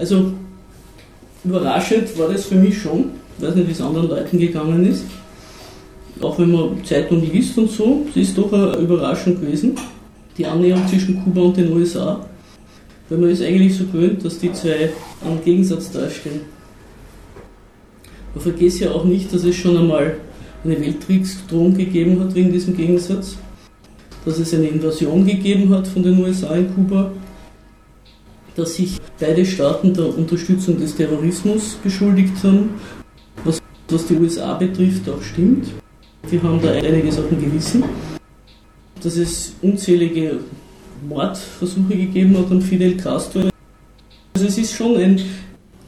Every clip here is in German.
Also überraschend war das für mich schon. Ich weiß nicht, wie es anderen Leuten gegangen ist. Auch wenn man Zeitung liest und so, es ist doch eine Überraschung gewesen, die Annäherung zwischen Kuba und den USA. Weil man ist eigentlich so gewöhnt, dass die zwei einen Gegensatz darstellen. Man vergisst ja auch nicht, dass es schon einmal eine Weltkriegsdrohung gegeben hat wegen diesem Gegensatz, dass es eine Invasion gegeben hat von den USA in Kuba, dass sich beide Staaten der Unterstützung des Terrorismus beschuldigt haben, was, was die USA betrifft auch stimmt. Wir haben da einiges auf dem Gewissen, dass es unzählige Mordversuche gegeben hat an Fidel Castro. Also es ist schon ein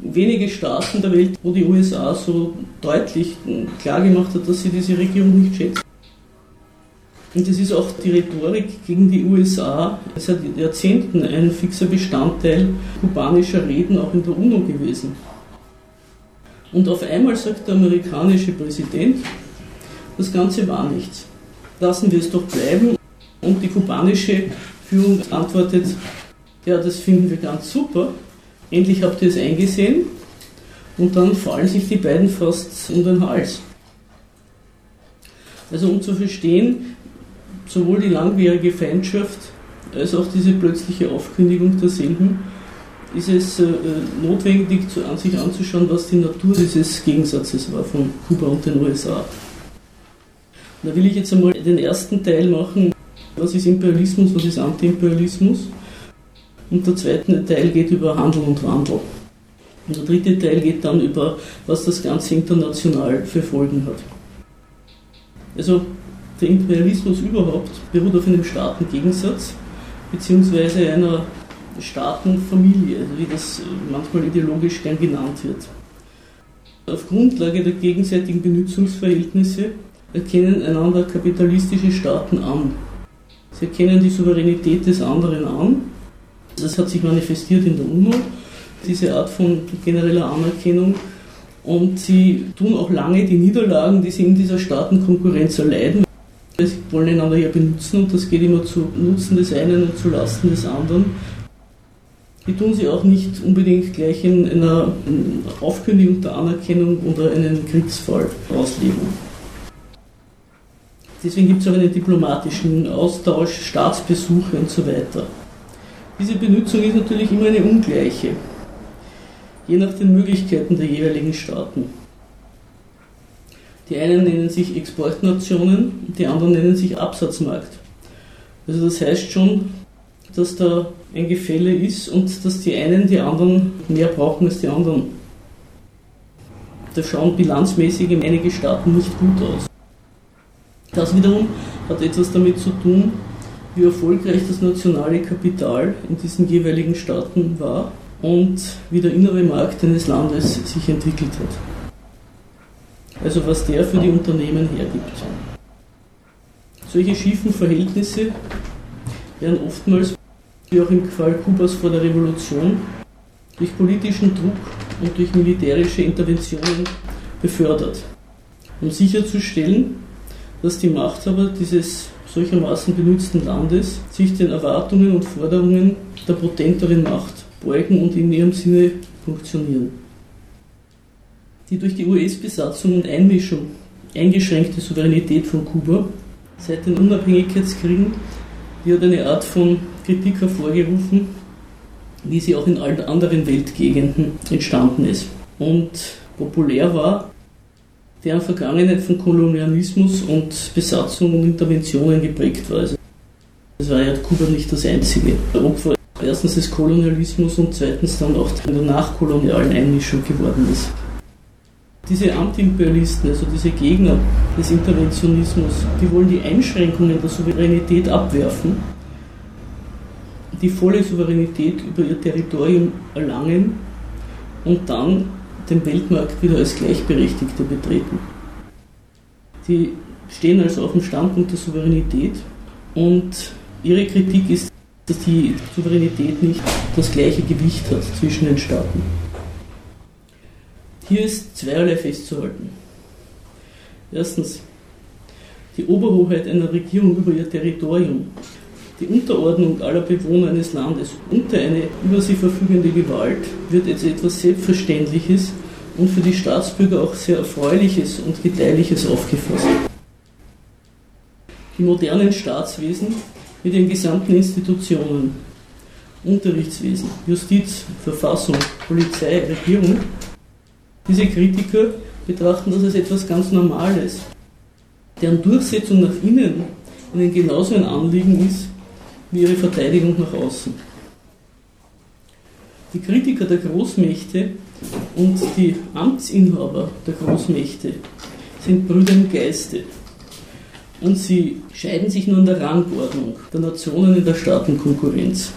wenige Staaten der Welt, wo die USA so deutlich klar gemacht hat, dass sie diese Regierung nicht schätzen. Und das ist auch die Rhetorik gegen die USA seit Jahrzehnten ein fixer Bestandteil kubanischer Reden auch in der UNO gewesen. Und auf einmal sagt der amerikanische Präsident, das Ganze war nichts. Lassen wir es doch bleiben. Und die kubanische Führung antwortet, ja, das finden wir ganz super. Endlich habt ihr es eingesehen. Und dann fallen sich die beiden fast um den Hals. Also um zu verstehen, sowohl die langwierige Feindschaft als auch diese plötzliche Aufkündigung derselben, ist es äh, notwendig, zu, an sich anzuschauen, was die Natur dieses Gegensatzes war von Kuba und den USA. Da will ich jetzt einmal den ersten Teil machen, was ist Imperialismus, was ist Antiimperialismus. Und der zweite Teil geht über Handel und Wandel. Und der dritte Teil geht dann über, was das Ganze international für Folgen hat. Also der Imperialismus überhaupt beruht auf einem Staatengegensatz beziehungsweise einer Staatenfamilie, wie das manchmal ideologisch gern genannt wird. Auf Grundlage der gegenseitigen Benutzungsverhältnisse erkennen einander kapitalistische Staaten an. Sie erkennen die Souveränität des anderen an. Das hat sich manifestiert in der UNO, diese Art von genereller Anerkennung. Und sie tun auch lange die Niederlagen, die sie in dieser Staatenkonkurrenz erleiden, Sie wollen einander ja benutzen und das geht immer zu Nutzen des einen und zu Lasten des anderen. Die tun sie auch nicht unbedingt gleich in einer Aufkündigung der Anerkennung oder einen Kriegsfall ausleben. Deswegen gibt es auch einen diplomatischen Austausch, Staatsbesuche und so weiter. Diese Benutzung ist natürlich immer eine ungleiche, je nach den Möglichkeiten der jeweiligen Staaten. Die einen nennen sich Exportnationen, die anderen nennen sich Absatzmarkt. Also das heißt schon, dass da ein Gefälle ist und dass die einen die anderen mehr brauchen als die anderen. Da schauen bilanzmäßig einige Staaten nicht gut aus. Das wiederum hat etwas damit zu tun, wie erfolgreich das nationale Kapital in diesen jeweiligen Staaten war und wie der innere Markt eines Landes sich entwickelt hat also was der für die Unternehmen hergibt. Solche schiefen Verhältnisse werden oftmals, wie auch im Fall Kubas vor der Revolution, durch politischen Druck und durch militärische Interventionen befördert, um sicherzustellen, dass die Machthaber dieses solchermaßen benutzten Landes sich den Erwartungen und Forderungen der potenteren Macht beugen und in ihrem Sinne funktionieren die durch die US-Besatzung und Einmischung eingeschränkte Souveränität von Kuba seit den Unabhängigkeitskriegen, die hat eine Art von Kritik hervorgerufen, wie sie auch in allen anderen Weltgegenden entstanden ist. Und populär war, deren Vergangenheit von Kolonialismus und Besatzung und Interventionen geprägt war. Also es war ja Kuba nicht das einzige Opfer erstens des Kolonialismus und zweitens dann auch der nachkolonialen Einmischung geworden ist. Diese Antiimperialisten, also diese Gegner des Interventionismus, die wollen die Einschränkungen der Souveränität abwerfen, die volle Souveränität über ihr Territorium erlangen und dann den Weltmarkt wieder als Gleichberechtigte betreten. Die stehen also auf dem Standpunkt der Souveränität und ihre Kritik ist, dass die Souveränität nicht das gleiche Gewicht hat zwischen den Staaten. Hier ist zweierlei festzuhalten. Erstens, die Oberhoheit einer Regierung über ihr Territorium, die Unterordnung aller Bewohner eines Landes unter eine über sie verfügende Gewalt wird als etwas Selbstverständliches und für die Staatsbürger auch sehr Erfreuliches und Gedeihliches aufgefasst. Die modernen Staatswesen mit ihren gesamten Institutionen, Unterrichtswesen, Justiz, Verfassung, Polizei, Regierung, diese Kritiker betrachten das als etwas ganz Normales, deren Durchsetzung nach innen ihnen genauso ein Anliegen ist wie ihre Verteidigung nach außen. Die Kritiker der Großmächte und die Amtsinhaber der Großmächte sind Brüder im Geiste. Und sie scheiden sich nur in der Rangordnung der Nationen in der Staatenkonkurrenz.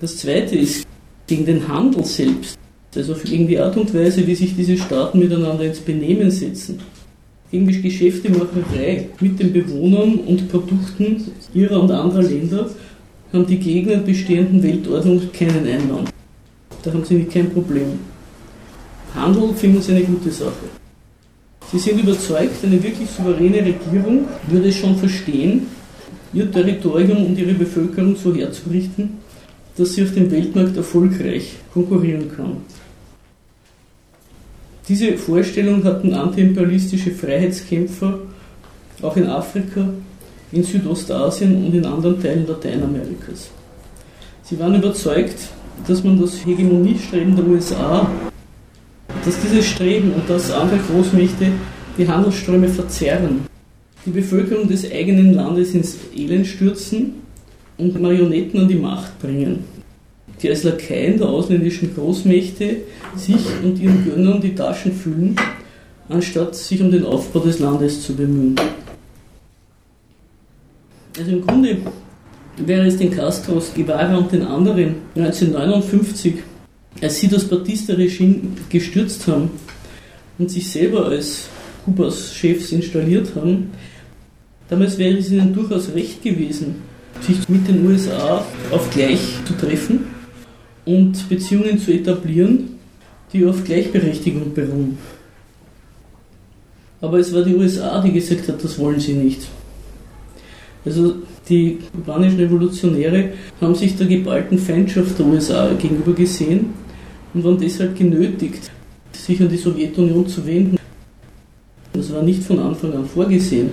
Das zweite ist gegen den Handel selbst, also gegen die Art und Weise, wie sich diese Staaten miteinander ins Benehmen setzen. Gegen die Geschäftemacherei mit den Bewohnern und Produkten ihrer und anderer Länder haben die Gegner bestehenden Weltordnung keinen Einwand. Da haben sie kein Problem. Handel finden sie eine gute Sache. Sie sind überzeugt, eine wirklich souveräne Regierung würde es schon verstehen, ihr Territorium und ihre Bevölkerung so herzurichten, dass sie auf dem Weltmarkt erfolgreich konkurrieren kann. Diese Vorstellung hatten antiimperialistische Freiheitskämpfer auch in Afrika, in Südostasien und in anderen Teilen Lateinamerikas. Sie waren überzeugt, dass man das Hegemoniestreben der USA, dass dieses Streben und dass andere Großmächte die Handelsströme verzerren, die Bevölkerung des eigenen Landes ins Elend stürzen und Marionetten an die Macht bringen die als Lakaien der ausländischen Großmächte sich und ihren Gönnern die Taschen füllen, anstatt sich um den Aufbau des Landes zu bemühen. Also im Grunde wäre es den Castros, Guevara und den anderen 1959, als sie das Batista-Regime gestürzt haben und sich selber als Kubas Chefs installiert haben, damals wäre es ihnen durchaus recht gewesen, sich mit den USA auf gleich zu treffen und Beziehungen zu etablieren, die auf Gleichberechtigung beruhen. Aber es war die USA, die gesagt hat, das wollen sie nicht. Also die kubanischen Revolutionäre haben sich der geballten Feindschaft der USA gegenüber gesehen und waren deshalb genötigt, sich an die Sowjetunion zu wenden. Das war nicht von Anfang an vorgesehen.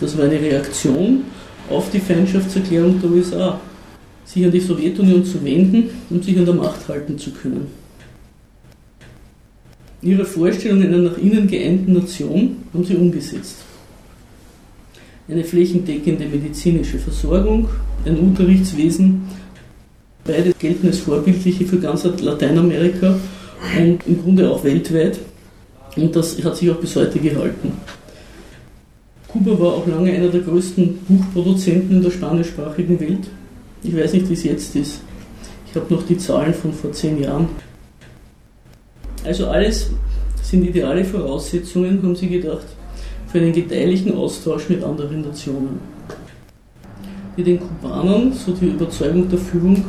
Das war eine Reaktion auf die Feindschaftserklärung der USA sich an die Sowjetunion zu wenden und sich an der Macht halten zu können. Ihre Vorstellung einer nach innen geeinten Nation haben sie umgesetzt. Eine flächendeckende medizinische Versorgung, ein Unterrichtswesen, beide gelten als vorbildliche für ganz Lateinamerika und im Grunde auch weltweit. Und das hat sich auch bis heute gehalten. Kuba war auch lange einer der größten Buchproduzenten in der spanischsprachigen Welt. Ich weiß nicht, wie es jetzt ist. Ich habe noch die Zahlen von vor zehn Jahren. Also alles sind ideale Voraussetzungen, haben sie gedacht, für einen gedeihlichen Austausch mit anderen Nationen, die den Kubanern, so die Überzeugung der Führung,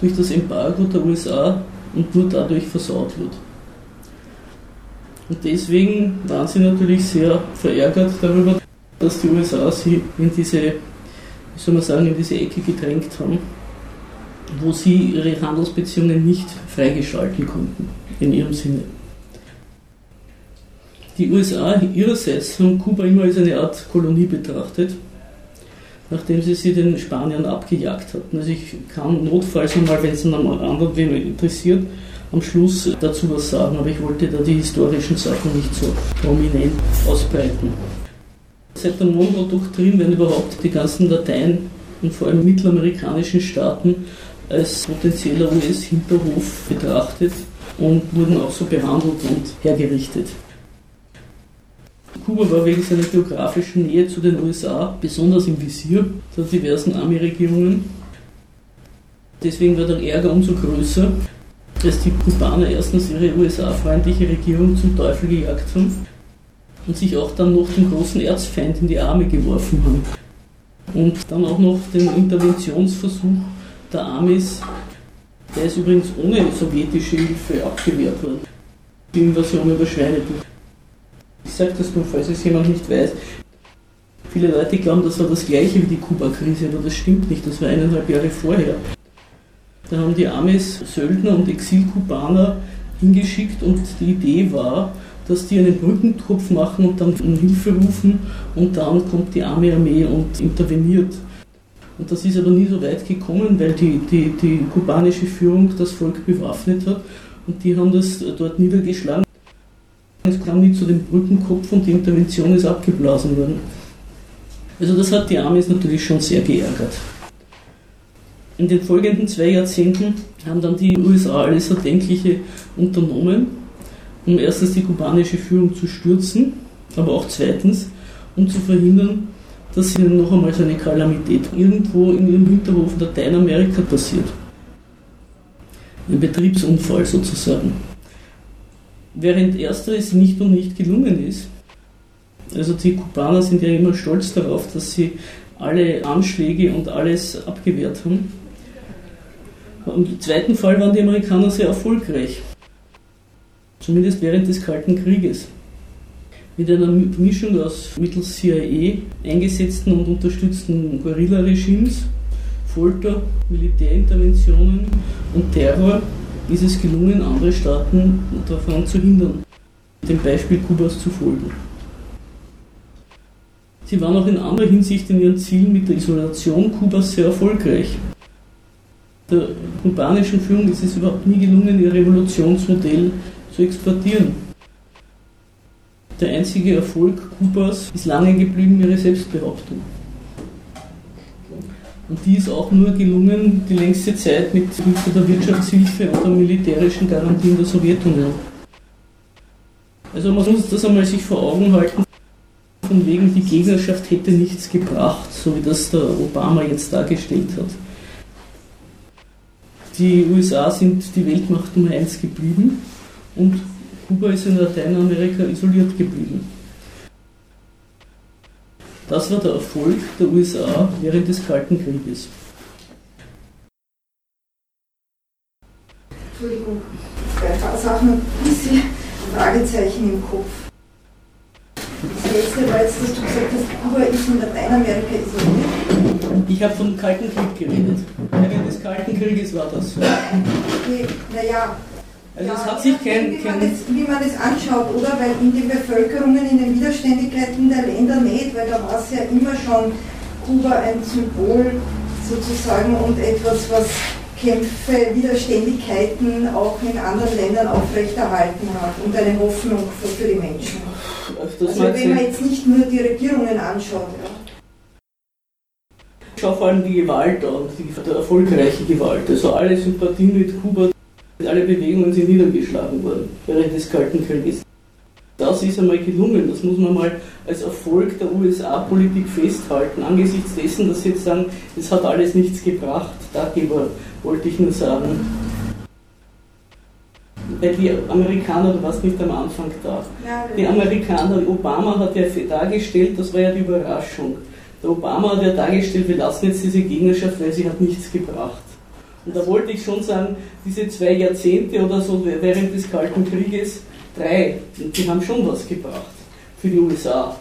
durch das Embargo der USA und nur dadurch versaut wird. Und deswegen waren sie natürlich sehr verärgert darüber, dass die USA sie in diese soll man sagen, in diese Ecke gedrängt haben, wo sie ihre Handelsbeziehungen nicht freigeschalten konnten, in ihrem Sinne. Die USA ihrerseits haben Kuba immer als eine Art Kolonie betrachtet, nachdem sie sie den Spaniern abgejagt hatten. Also ich kann notfalls einmal, wenn es einen anderen wen interessiert, am Schluss dazu was sagen, aber ich wollte da die historischen Sachen nicht so prominent ausbreiten. Seit der Monroe-Doktrin werden überhaupt die ganzen Dateien und vor allem mittelamerikanischen Staaten als potenzieller US-Hinterhof betrachtet und wurden auch so behandelt und hergerichtet. Kuba war wegen seiner geografischen Nähe zu den USA besonders im Visier der diversen Army-Regierungen. Deswegen war der Ärger umso größer, als die Kubaner erstens ihre USA-freundliche Regierung zum Teufel gejagt haben und sich auch dann noch den großen Erzfeind in die Arme geworfen haben. Und dann auch noch den Interventionsversuch der Amis, der ist übrigens ohne sowjetische Hilfe abgewehrt worden. Die Invasion über Schweinebuch. Ich sage das nur, falls es jemand nicht weiß. Viele Leute glauben, das war das gleiche wie die Kuba-Krise, aber das stimmt nicht, das war eineinhalb Jahre vorher. Da haben die Amis Söldner und Exilkubaner hingeschickt und die Idee war, dass die einen Brückentrupp machen und dann um Hilfe rufen und dann kommt die arme Armee und interveniert. Und das ist aber nie so weit gekommen, weil die, die, die kubanische Führung das Volk bewaffnet hat und die haben das dort niedergeschlagen. Es kam nie zu dem Brückenkopf und die Intervention ist abgeblasen worden. Also das hat die Amis natürlich schon sehr geärgert. In den folgenden zwei Jahrzehnten haben dann die USA alles Erdenkliche unternommen, um erstens die kubanische Führung zu stürzen, aber auch zweitens, um zu verhindern, dass ihnen noch einmal so eine Kalamität irgendwo in ihrem Hinterhof in Lateinamerika passiert. Ein Betriebsunfall sozusagen. Während ersteres nicht und nicht gelungen ist, also die Kubaner sind ja immer stolz darauf, dass sie alle Anschläge und alles abgewehrt haben. Im zweiten Fall waren die Amerikaner sehr erfolgreich, zumindest während des Kalten Krieges. Mit einer Mischung aus mittels CIA eingesetzten und unterstützten Guerilla-Regimes, Folter, Militärinterventionen und Terror ist es gelungen, andere Staaten daran zu hindern, dem Beispiel Kubas zu folgen. Sie waren auch in anderer Hinsicht in ihren Zielen mit der Isolation Kubas sehr erfolgreich. Der kubanischen Führung ist es überhaupt nie gelungen, ihr Revolutionsmodell zu exportieren. Der einzige Erfolg Kubas ist lange geblieben ihre Selbstbehauptung. Und die ist auch nur gelungen die längste Zeit mit Hilfe der Wirtschaftshilfe und der militärischen Garantien der Sowjetunion. Also man muss das einmal sich vor Augen halten, von wegen die Gegnerschaft hätte nichts gebracht, so wie das der Obama jetzt dargestellt hat. Die USA sind die Weltmacht Nummer eins geblieben und Kuba ist in Lateinamerika isoliert geblieben. Das war der Erfolg der USA während des Kalten Krieges. Entschuldigung, ein paar Sachen ein bisschen Fragezeichen im Kopf. Das letzte war jetzt, dass du gesagt hast, Kuba ist in Lateinamerika isoliert. Ich habe vom Kalten Krieg geredet. Während des Kalten Krieges war das so. Okay, naja, Also ja, es hat sich kein, wie, man das, wie man das anschaut, oder? Weil in den Bevölkerungen, in den Widerständigkeiten der Länder nicht, weil da war es ja immer schon Kuba ein Symbol sozusagen und etwas, was Kämpfe, Widerständigkeiten auch in anderen Ländern aufrechterhalten hat und eine Hoffnung für, die Menschen. Also wenn man jetzt nicht nur die Regierungen anschaut, ja. Ich schaue vor allem die Gewalt an, die erfolgreiche Gewalt. Also alle Sympathien mit Kuba, alle Bewegungen sind niedergeschlagen worden während des Kalten Krieges. Das ist einmal gelungen, das muss man mal als Erfolg der USA-Politik festhalten, angesichts dessen, dass sie jetzt sagen, es hat alles nichts gebracht. Darüber wollte ich nur sagen. Weil die Amerikaner, du warst nicht am Anfang da, ja die Amerikaner, Obama hat ja dargestellt, das war ja die Überraschung. Der Obama hat ja dargestellt, wir lassen jetzt diese Gegnerschaft, weil sie hat nichts gebracht. Und da wollte ich schon sagen, diese zwei Jahrzehnte oder so während des Kalten Krieges, drei, die haben schon was gebracht für die USA.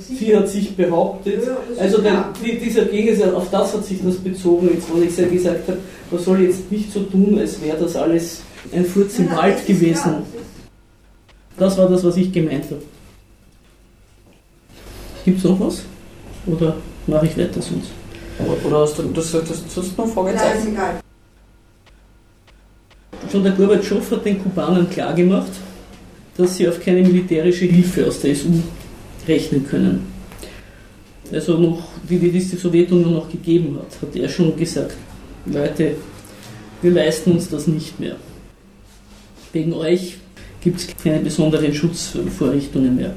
Sie hat sich behauptet, also der, dieser Gegensatz, auf das hat sich das bezogen, jetzt, was ich ja gesagt habe, man soll jetzt nicht so tun, als wäre das alles ein Furz im Wald gewesen. Das war das, was ich gemeint habe. Gibt es noch was? Oder mache ich weiter sonst? Oder hast du, das, das, das du noch Nein, ist Fragezeichen? egal. Schon der Gorbatschow hat den Kubanern klargemacht, dass sie auf keine militärische Hilfe aus der SU rechnen können. Also noch, wie die die Sowjetunion noch gegeben hat, hat er schon gesagt, Leute, wir leisten uns das nicht mehr. Wegen euch gibt es keine besonderen Schutzvorrichtungen mehr.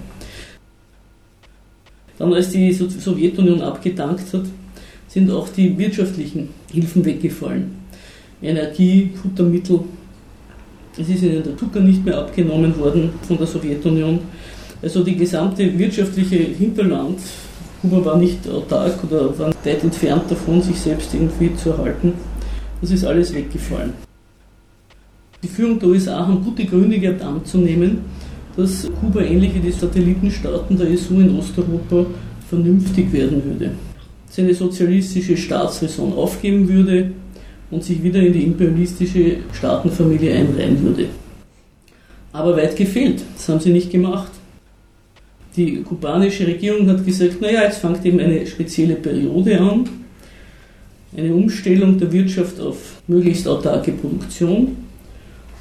Dann, als die So- Sowjetunion abgedankt hat, sind auch die wirtschaftlichen Hilfen weggefallen. Energie, Futtermittel. Es ist ihnen der Zucker nicht mehr abgenommen worden von der Sowjetunion. Also die gesamte wirtschaftliche Hinterland, Kuba war nicht autark oder war weit entfernt davon, sich selbst irgendwie zu erhalten. Das ist alles weggefallen. Die Führung der USA haben gute Gründe gehabt anzunehmen, dass Kuba ähnlich wie die Satellitenstaaten der ESU in Osteuropa vernünftig werden würde, seine sozialistische Staatsräson aufgeben würde und sich wieder in die imperialistische Staatenfamilie einreihen würde. Aber weit gefehlt, das haben sie nicht gemacht. Die kubanische Regierung hat gesagt, naja, jetzt fängt eben eine spezielle Periode an, eine Umstellung der Wirtschaft auf möglichst autarke Produktion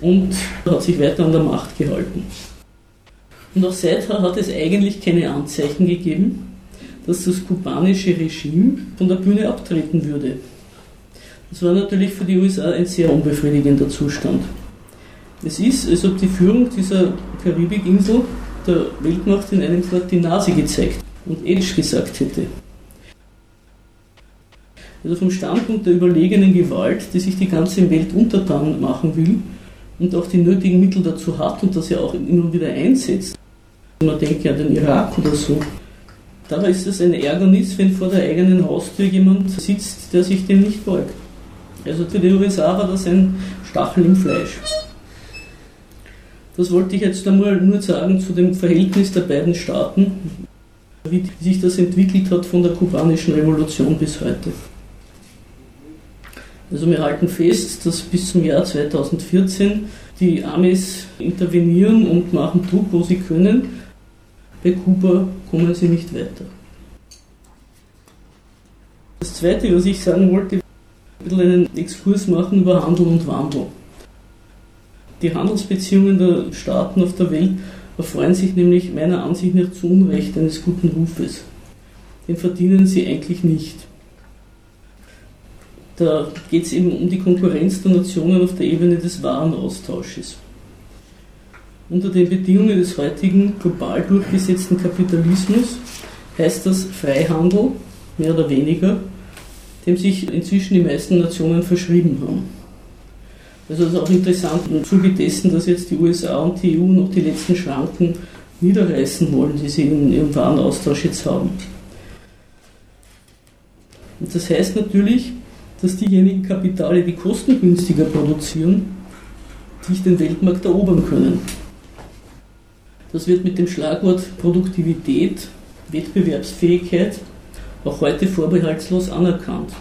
und hat sich weiter an der Macht gehalten. Und auch seither hat es eigentlich keine Anzeichen gegeben, dass das kubanische Regime von der Bühne abtreten würde. Das war natürlich für die USA ein sehr unbefriedigender Zustand. Es ist, als ob die Führung dieser Karibikinsel der Weltmacht in einem Fort die Nase gezeigt und Edge gesagt hätte. Also vom Standpunkt der überlegenen Gewalt, die sich die ganze Welt untertan machen will und auch die nötigen Mittel dazu hat und das ja auch immer wieder einsetzt. Man denkt ja an den Irak oder so. Dabei ist es ein Ärgernis, wenn vor der eigenen Haustür jemand sitzt, der sich dem nicht beugt. Also für die USA war das ein Stachel im Fleisch. Das wollte ich jetzt einmal nur sagen zu dem Verhältnis der beiden Staaten, wie sich das entwickelt hat von der kubanischen Revolution bis heute. Also wir halten fest, dass bis zum Jahr 2014 die Amis intervenieren und machen Druck, wo sie können. Bei Kuba kommen sie nicht weiter. Das Zweite, was ich sagen wollte, ein bisschen einen Exkurs machen über Handel und Wandel. Die Handelsbeziehungen der Staaten auf der Welt erfreuen sich nämlich meiner Ansicht nach zu Unrecht eines guten Rufes. Den verdienen sie eigentlich nicht. Da geht es eben um die Konkurrenz der Nationen auf der Ebene des Warenaustausches. Unter den Bedingungen des heutigen global durchgesetzten Kapitalismus heißt das Freihandel, mehr oder weniger, dem sich inzwischen die meisten Nationen verschrieben haben. Also das ist auch interessant im Zuge dessen, dass jetzt die USA und die EU noch die letzten Schranken niederreißen wollen, die sie in ihrem Warenaustausch jetzt haben. Und das heißt natürlich, dass diejenigen Kapitale, die kostengünstiger produzieren, sich den Weltmarkt erobern können. Das wird mit dem Schlagwort Produktivität, Wettbewerbsfähigkeit auch heute vorbehaltslos anerkannt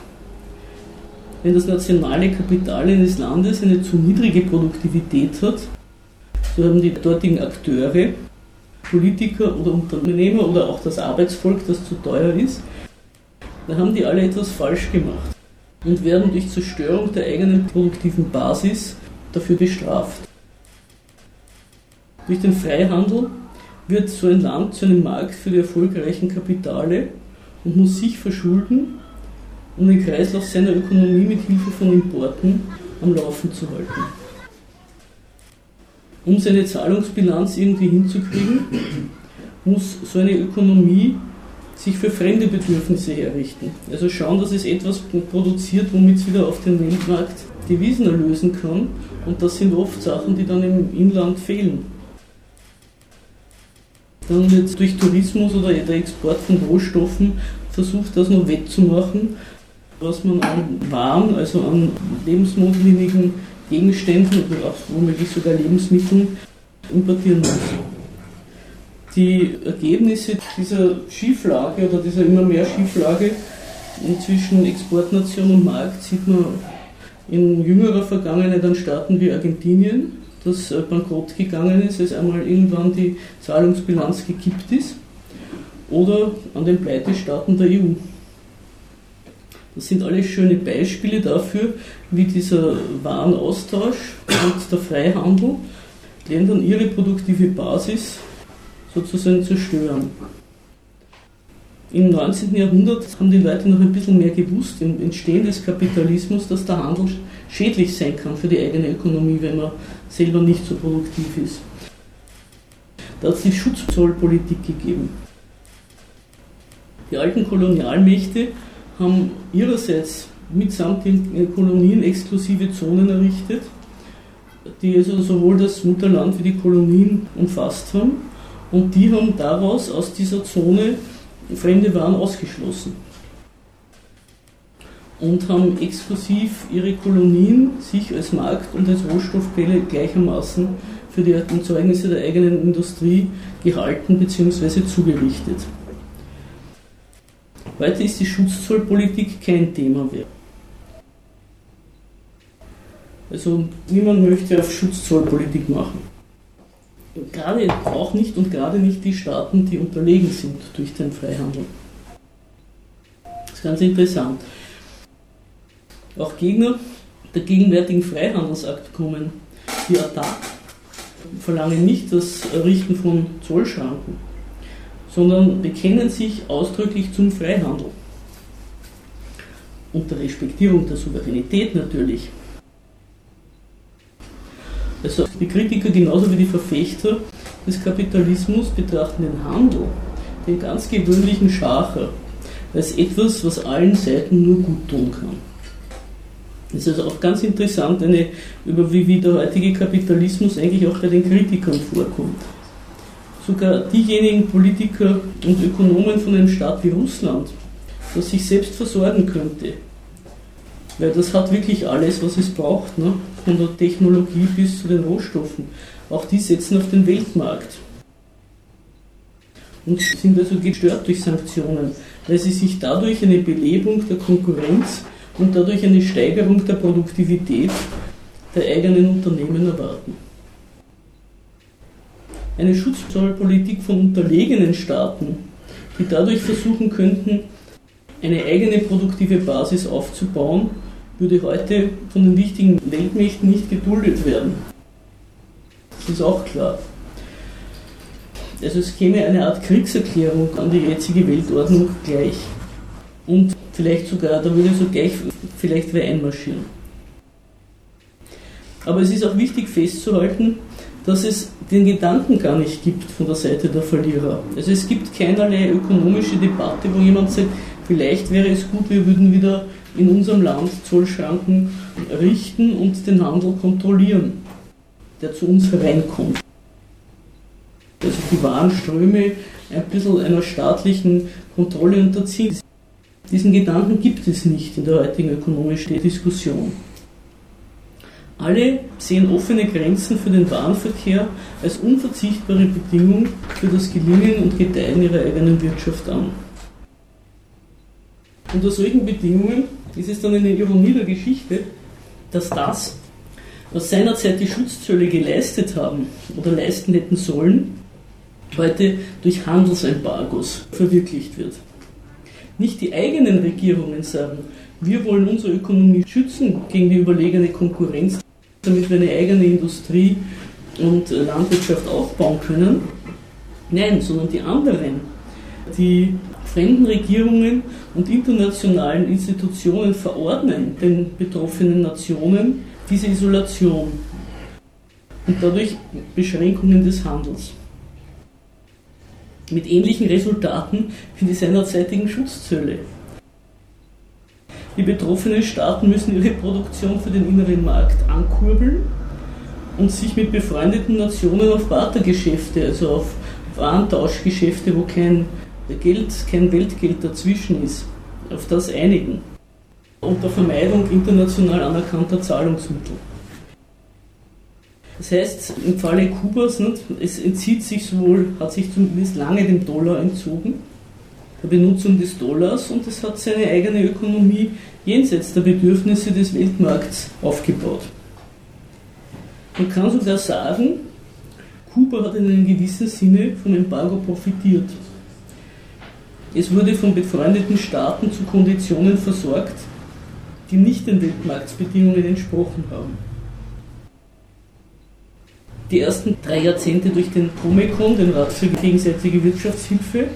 wenn das nationale Kapital eines Landes eine zu niedrige Produktivität hat, so haben die dortigen Akteure, Politiker oder Unternehmer oder auch das Arbeitsvolk, das zu teuer ist, dann haben die alle etwas falsch gemacht und werden durch Zerstörung der eigenen produktiven Basis dafür bestraft. Durch den Freihandel wird so ein Land zu einem Markt für die erfolgreichen Kapitale und muss sich verschulden um den Kreislauf seiner Ökonomie mit Hilfe von Importen am Laufen zu halten. Um seine Zahlungsbilanz irgendwie hinzukriegen, muss so eine Ökonomie sich für fremde Bedürfnisse herrichten. Also schauen, dass es etwas produziert, womit es wieder auf den Weltmarkt Devisen erlösen kann. Und das sind oft Sachen, die dann im Inland fehlen. Dann wird durch Tourismus oder der Export von Rohstoffen versucht, das noch wettzumachen was man an Waren, also an lebensnotwendigen Gegenständen oder auch womöglich sogar Lebensmitteln importieren muss. Die Ergebnisse dieser Schieflage oder dieser immer mehr Schieflage zwischen Exportnation und Markt sieht man in jüngerer Vergangenheit an Staaten wie Argentinien, das äh, bankrott gegangen ist, als einmal irgendwann die Zahlungsbilanz gekippt ist, oder an den Pleitestaaten der EU. Das sind alles schöne Beispiele dafür, wie dieser Warenaustausch und der Freihandel Ländern ihre produktive Basis sozusagen zerstören. Im 19. Jahrhundert haben die Leute noch ein bisschen mehr gewusst, im Entstehen des Kapitalismus, dass der Handel schädlich sein kann für die eigene Ökonomie, wenn man selber nicht so produktiv ist. Da hat es die Schutzzollpolitik gegeben. Die alten Kolonialmächte haben ihrerseits mitsamt den Kolonien exklusive Zonen errichtet, die also sowohl das Mutterland wie die Kolonien umfasst haben. Und die haben daraus aus dieser Zone fremde Waren ausgeschlossen. Und haben exklusiv ihre Kolonien sich als Markt und als Rohstoffquelle gleichermaßen für die Erzeugnisse der eigenen Industrie gehalten bzw. zugerichtet. Heute ist die Schutzzollpolitik kein Thema mehr. Also niemand möchte auf Schutzzollpolitik machen. Gerade auch nicht und gerade nicht die Staaten, die unterlegen sind durch den Freihandel. Das ist ganz interessant. Auch Gegner der gegenwärtigen Freihandelsabkommen, die ATTAC, verlangen nicht das Errichten von Zollschranken, sondern bekennen sich ausdrücklich zum Freihandel. Unter Respektierung der Souveränität natürlich. Also die Kritiker genauso wie die Verfechter des Kapitalismus betrachten den Handel, den ganz gewöhnlichen Schacher, als etwas, was allen Seiten nur gut tun kann. Es ist auch ganz interessant, eine, über wie, wie der heutige Kapitalismus eigentlich auch bei den Kritikern vorkommt. Sogar diejenigen Politiker und Ökonomen von einem Staat wie Russland, das sich selbst versorgen könnte, weil das hat wirklich alles, was es braucht, ne? von der Technologie bis zu den Rohstoffen. Auch die setzen auf den Weltmarkt und sind also gestört durch Sanktionen, weil sie sich dadurch eine Belebung der Konkurrenz und dadurch eine Steigerung der Produktivität der eigenen Unternehmen erwarten. Eine Schutzzollpolitik von unterlegenen Staaten, die dadurch versuchen könnten, eine eigene produktive Basis aufzubauen, würde heute von den wichtigen Weltmächten nicht geduldet werden. Das ist auch klar. Also es käme eine Art Kriegserklärung an die jetzige Weltordnung gleich. Und vielleicht sogar, da würde so gleich vielleicht wer einmarschieren. Aber es ist auch wichtig festzuhalten, dass es den Gedanken gar nicht gibt von der Seite der Verlierer. Also es gibt keinerlei ökonomische Debatte, wo jemand sagt, vielleicht wäre es gut, wir würden wieder in unserem Land Zollschranken richten und den Handel kontrollieren, der zu uns hereinkommt. Also die Warenströme ein bisschen einer staatlichen Kontrolle unterziehen. Diesen Gedanken gibt es nicht in der heutigen ökonomischen Diskussion. Alle sehen offene Grenzen für den Warenverkehr als unverzichtbare Bedingung für das Gelingen und Gedeihen ihrer eigenen Wirtschaft an. Unter solchen Bedingungen ist es dann eine Ironie der Geschichte, dass das, was seinerzeit die Schutzzölle geleistet haben oder leisten hätten sollen, heute durch Handelsembargos verwirklicht wird nicht die eigenen Regierungen sagen, wir wollen unsere Ökonomie schützen gegen die überlegene Konkurrenz, damit wir eine eigene Industrie und Landwirtschaft aufbauen können. Nein, sondern die anderen, die fremden Regierungen und internationalen Institutionen verordnen den betroffenen Nationen diese Isolation und dadurch Beschränkungen des Handels mit ähnlichen Resultaten wie die seinerzeitigen Schutzzölle. Die betroffenen Staaten müssen ihre Produktion für den inneren Markt ankurbeln und sich mit befreundeten Nationen auf Bartergeschäfte, also auf Warentauschgeschäfte, wo kein Geld, kein Weltgeld dazwischen ist, auf das einigen. Unter Vermeidung international anerkannter Zahlungsmittel. Das heißt, im Falle Kubas, nicht, es entzieht sich sowohl, hat sich zumindest lange dem Dollar entzogen, der Benutzung des Dollars und es hat seine eigene Ökonomie jenseits der Bedürfnisse des Weltmarkts aufgebaut. Man kann sogar sagen, Kuba hat in einem gewissen Sinne vom Embargo profitiert. Es wurde von befreundeten Staaten zu Konditionen versorgt, die nicht den Weltmarktbedingungen entsprochen haben die ersten drei Jahrzehnte durch den Promecon, den Rat für gegenseitige Wirtschaftshilfe,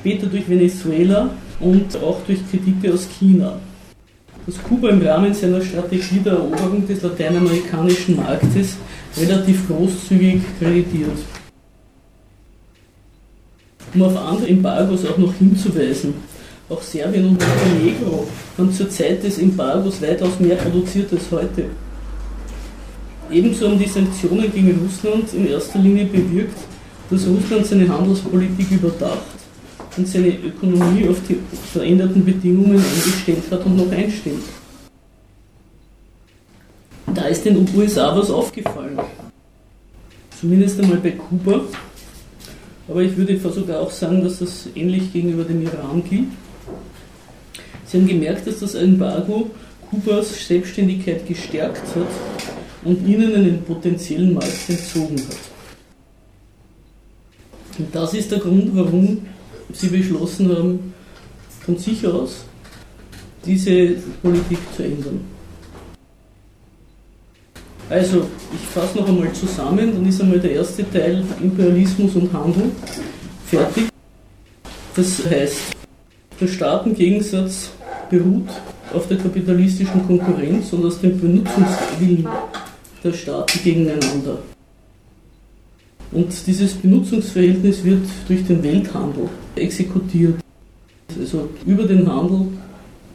später durch Venezuela und auch durch Kredite aus China. Dass Kuba im Rahmen seiner Strategie der Eroberung des lateinamerikanischen Marktes relativ großzügig kreditiert. Um auf andere Embargos auch noch hinzuweisen, auch Serbien und Montenegro haben zur Zeit des Embargos weitaus mehr produziert als heute. Ebenso haben die Sanktionen gegen Russland in erster Linie bewirkt, dass Russland seine Handelspolitik überdacht und seine Ökonomie auf die veränderten Bedingungen eingestellt hat und noch einstellt. Da ist den USA was aufgefallen. Zumindest einmal bei Kuba. Aber ich würde sogar auch sagen, dass das ähnlich gegenüber dem Iran gilt. Sie haben gemerkt, dass das Embargo Kubas Selbstständigkeit gestärkt hat und ihnen einen potenziellen Markt entzogen hat. Und das ist der Grund, warum sie beschlossen haben, von sich aus diese Politik zu ändern. Also, ich fasse noch einmal zusammen, dann ist einmal der erste Teil Imperialismus und Handel fertig. Das heißt, der Staatengegensatz beruht auf der kapitalistischen Konkurrenz und aus dem Benutzungswillen der Staaten gegeneinander. Und dieses Benutzungsverhältnis wird durch den Welthandel exekutiert. Also über den Handel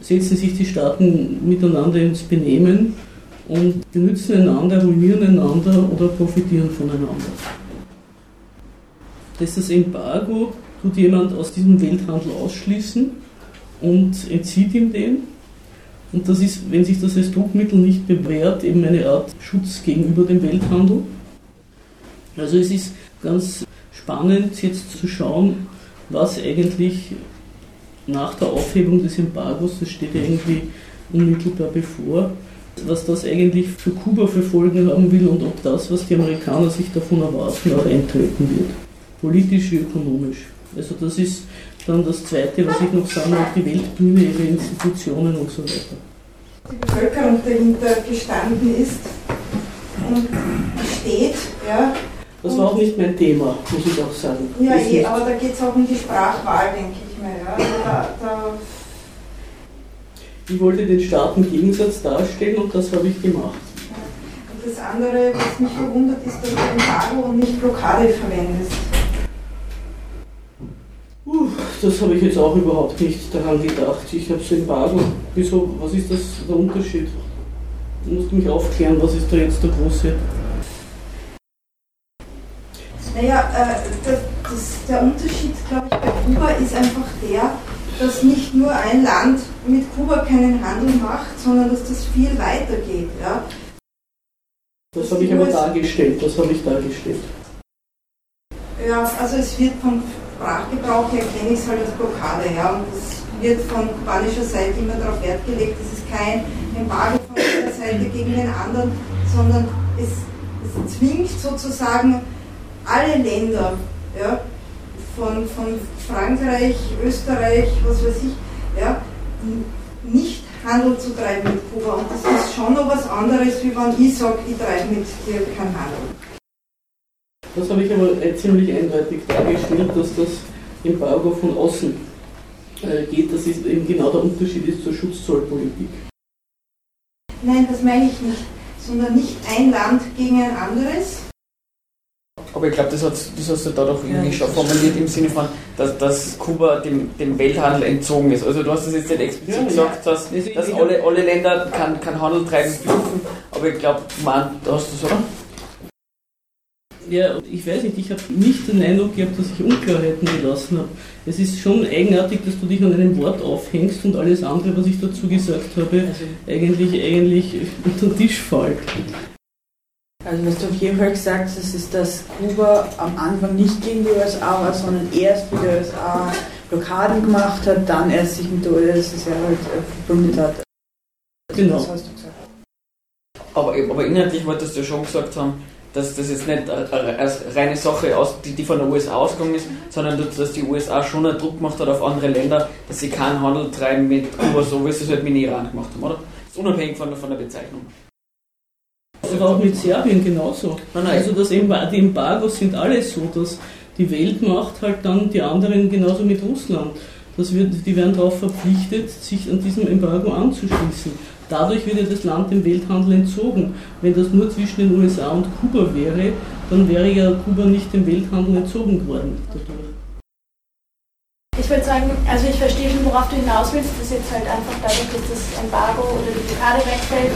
setzen sich die Staaten miteinander ins Benehmen und benutzen einander, ruinieren einander oder profitieren voneinander. Das ist das Embargo, tut jemand aus diesem Welthandel ausschließen und entzieht ihm den. Und das ist, wenn sich das als Druckmittel nicht bewährt, eben eine Art Schutz gegenüber dem Welthandel. Also es ist ganz spannend jetzt zu schauen, was eigentlich nach der Aufhebung des Embargos, das steht ja irgendwie unmittelbar bevor, was das eigentlich für Kuba für Folgen haben will und ob das, was die Amerikaner sich davon erwarten, auch eintreten wird. Politisch wie ökonomisch. Also das ist dann das Zweite, was ich noch sagen möchte, die Weltbühne, ihre Institutionen und so weiter. Die Bevölkerung dahinter gestanden ist und steht, ja. Das war auch nicht mein Thema, muss ich auch sagen. Ja, eh, aber da geht es auch um die Sprachwahl, denke ich mir. Ja. Also da, da ich wollte den starken Gegensatz darstellen und das habe ich gemacht. Und das andere, was mich verwundert, ist, dass du Embargo und nicht Blockade verwendest. Das habe ich jetzt auch überhaupt nicht daran gedacht. Ich habe so Embargo. Wieso, was ist das der Unterschied? Du musst mich aufklären, was ist da jetzt der große? Naja, äh, das, das, der Unterschied, glaube ich, bei Kuba ist einfach der, dass nicht nur ein Land mit Kuba keinen Handel macht, sondern dass das viel weiter geht. Ja? Das habe ich aber dargestellt, das habe ich dargestellt. Ja, also es wird vom Sprachgebrauch her kenne ich es halt als Blockade, ja, und es wird von kubanischer Seite immer darauf Wert gelegt, es ist kein Embargo von einer Seite gegen den anderen, sondern es, es zwingt sozusagen alle Länder, ja, von, von Frankreich, Österreich, was weiß ich, ja, nicht Handel zu treiben mit Kuba. Und das ist schon noch was anderes, wie wenn ich sage, ich treibe mit dir keinen Handel. Das habe ich aber ziemlich eindeutig dargestellt, dass das Embargo von außen äh, geht. Das ist eben genau der Unterschied ist zur Schutzzollpolitik. Nein, das meine ich nicht, sondern nicht ein Land gegen ein anderes, aber ich glaube, das, das hast du da doch irgendwie schon formuliert im Sinne von, dass, dass Kuba dem, dem Welthandel entzogen ist. Also du hast das jetzt nicht explizit ja, gesagt, ja. dass, dass alle, alle Länder keinen kein Handel treiben dürfen, aber ich glaube, man, da hast du es, oder? Ja, ich weiß nicht, ich habe nicht den Eindruck gehabt, dass ich Unklarheiten gelassen habe. Es ist schon eigenartig, dass du dich an einem Wort aufhängst und alles andere, was ich dazu gesagt habe, also, eigentlich, eigentlich unter den Tisch fällt. Also was du auf jeden Fall gesagt hast, ist, dass Kuba am Anfang nicht gegen die USA war, sondern erst mit der USA Blockaden gemacht hat, dann erst sich mit der USSR halt äh, verbündet hat. Genau. Das hast du gesagt. Aber, aber inhaltlich wolltest du ja schon gesagt haben, dass das jetzt nicht eine reine Sache aus, die, die von der USA ausgegangen ist, sondern dass die USA schon einen Druck gemacht hat auf andere Länder, dass sie keinen Handel treiben mit Kuba, so wie sie es halt mit Iran gemacht haben, oder? Das ist unabhängig von, von der Bezeichnung. Das war auch mit Serbien genauso. Nein, nein. Also das die Embargos sind alle so, dass die Welt macht halt dann die anderen genauso mit Russland. Das wird, die werden darauf verpflichtet, sich an diesem Embargo anzuschließen. Dadurch wird ja das Land dem Welthandel entzogen. Wenn das nur zwischen den USA und Kuba wäre, dann wäre ja Kuba nicht dem Welthandel entzogen worden dadurch. Ich würde sagen, also ich verstehe schon, worauf du hinaus willst, dass jetzt halt einfach dadurch, dass das Embargo oder die Blockade wegfällt,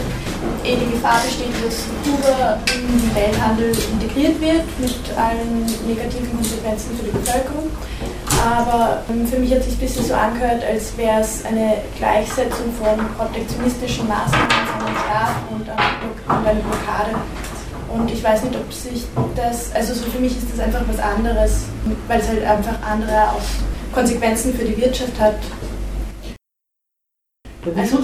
eh die Gefahr besteht, dass Kuba den Welthandel integriert wird mit allen negativen Konsequenzen für die Bevölkerung. Aber ähm, für mich hat es sich ein bisschen so angehört, als wäre es eine Gleichsetzung von protektionistischen Maßnahmen von den Staaten und einer Blockade Und ich weiß nicht, ob sich das, also so für mich ist das einfach was anderes, weil es halt einfach andere Konsequenzen für die Wirtschaft hat. Ja, die also,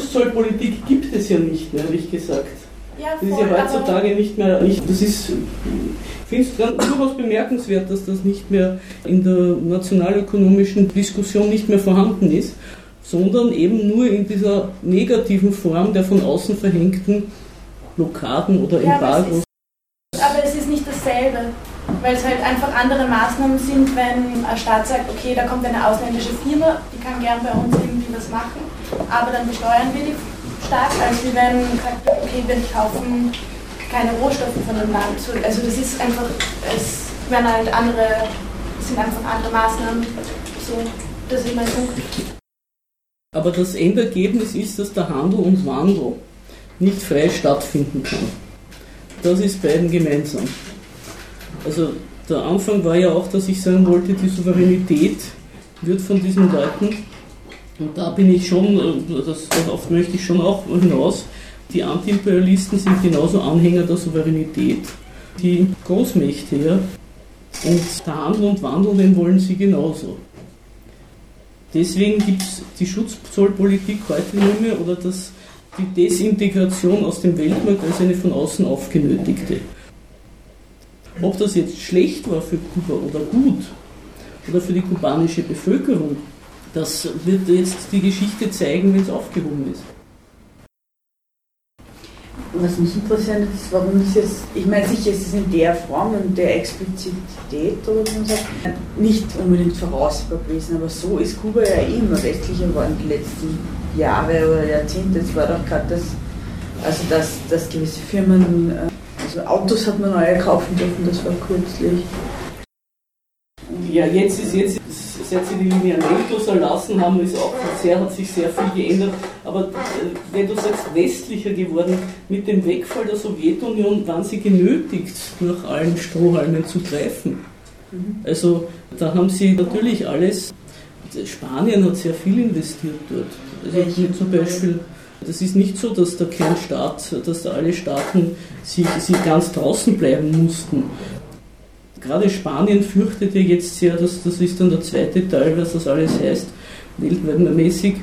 gibt es ja nicht mehr, ehrlich gesagt. Ja, das ist ja heutzutage nicht mehr, nicht, das ist, ich finde es durchaus bemerkenswert, dass das nicht mehr in der nationalökonomischen Diskussion nicht mehr vorhanden ist, sondern eben nur in dieser negativen Form der von außen verhängten Blockaden oder Embargos. Ja, aber es ist nicht dasselbe, weil es halt einfach andere Maßnahmen sind, wenn ein Staat sagt, okay, da kommt eine ausländische Firma, die kann gern bei uns irgendwie was machen, aber dann besteuern wir die stark, als wenn gesagt okay, wir kaufen keine Rohstoffe von dem Land. Also das ist einfach, es werden halt andere, sind einfach andere Maßnahmen. So, das ist mein Punkt. Aber das Endergebnis ist, dass der Handel und Wandel nicht frei stattfinden kann. Das ist beiden gemeinsam. Also der Anfang war ja auch, dass ich sagen wollte, die Souveränität wird von diesen Leuten, und da bin ich schon, äh, das, darauf möchte ich schon auch hinaus, die Antiimperialisten sind genauso Anhänger der Souveränität, die Großmächte, ja. Und der Handel und Wandel, den wollen sie genauso. Deswegen gibt es die Schutzzollpolitik heute nur mehr oder das, die Desintegration aus dem Weltmarkt als eine von außen aufgenötigte. Ob das jetzt schlecht war für Kuba oder gut oder für die kubanische Bevölkerung, das wird jetzt die Geschichte zeigen, wenn es aufgehoben ist. Was mich interessiert ist, warum das jetzt, ich meine sicher ist es in der Form und der Explizität oder sagt, nicht unbedingt voraussehbar gewesen, aber so ist Kuba ja eh immer westlicher geworden die letzten Jahre oder Jahrzehnte. Es war doch gerade das, also dass, dass gewisse Firmen, äh, also Autos hat man neue kaufen dürfen, das war kürzlich. Ja, jetzt ist jetzt seit sie die Linie Mentos erlassen haben, ist auch sehr, hat sich sehr viel geändert. Aber äh, wenn du sagst, westlicher geworden, mit dem Wegfall der Sowjetunion waren sie genötigt, durch allen Strohhalmen zu greifen. Mhm. Also da haben sie natürlich alles, Spanien hat sehr viel investiert dort. Also zum Beispiel, das ist nicht so, dass da kein Staat, dass da alle Staaten sich, sich ganz draußen bleiben mussten gerade Spanien fürchtet ja jetzt sehr, dass das ist dann der zweite Teil, was das alles heißt, weltmäßig.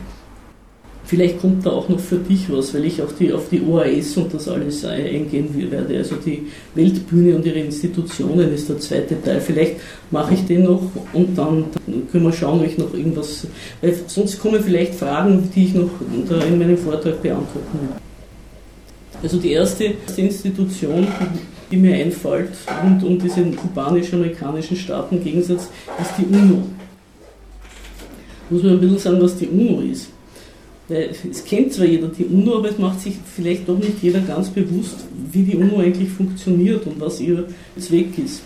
Vielleicht kommt da auch noch für dich was, weil ich auch die, auf die OAS und das alles eingehen werde. Also die Weltbühne und ihre Institutionen ist der zweite Teil. Vielleicht mache ich den noch und dann, dann können wir schauen, ob ich noch irgendwas, weil sonst kommen vielleicht Fragen, die ich noch in meinem Vortrag beantworten will. Also die erste Institution, die mir einfällt, rund um diesen kubanisch-amerikanischen Staatengegensatz, ist die UNO. Muss man ein bisschen sagen, was die UNO ist. Weil es kennt zwar jeder die UNO, aber es macht sich vielleicht doch nicht jeder ganz bewusst, wie die UNO eigentlich funktioniert und was ihr Zweck ist.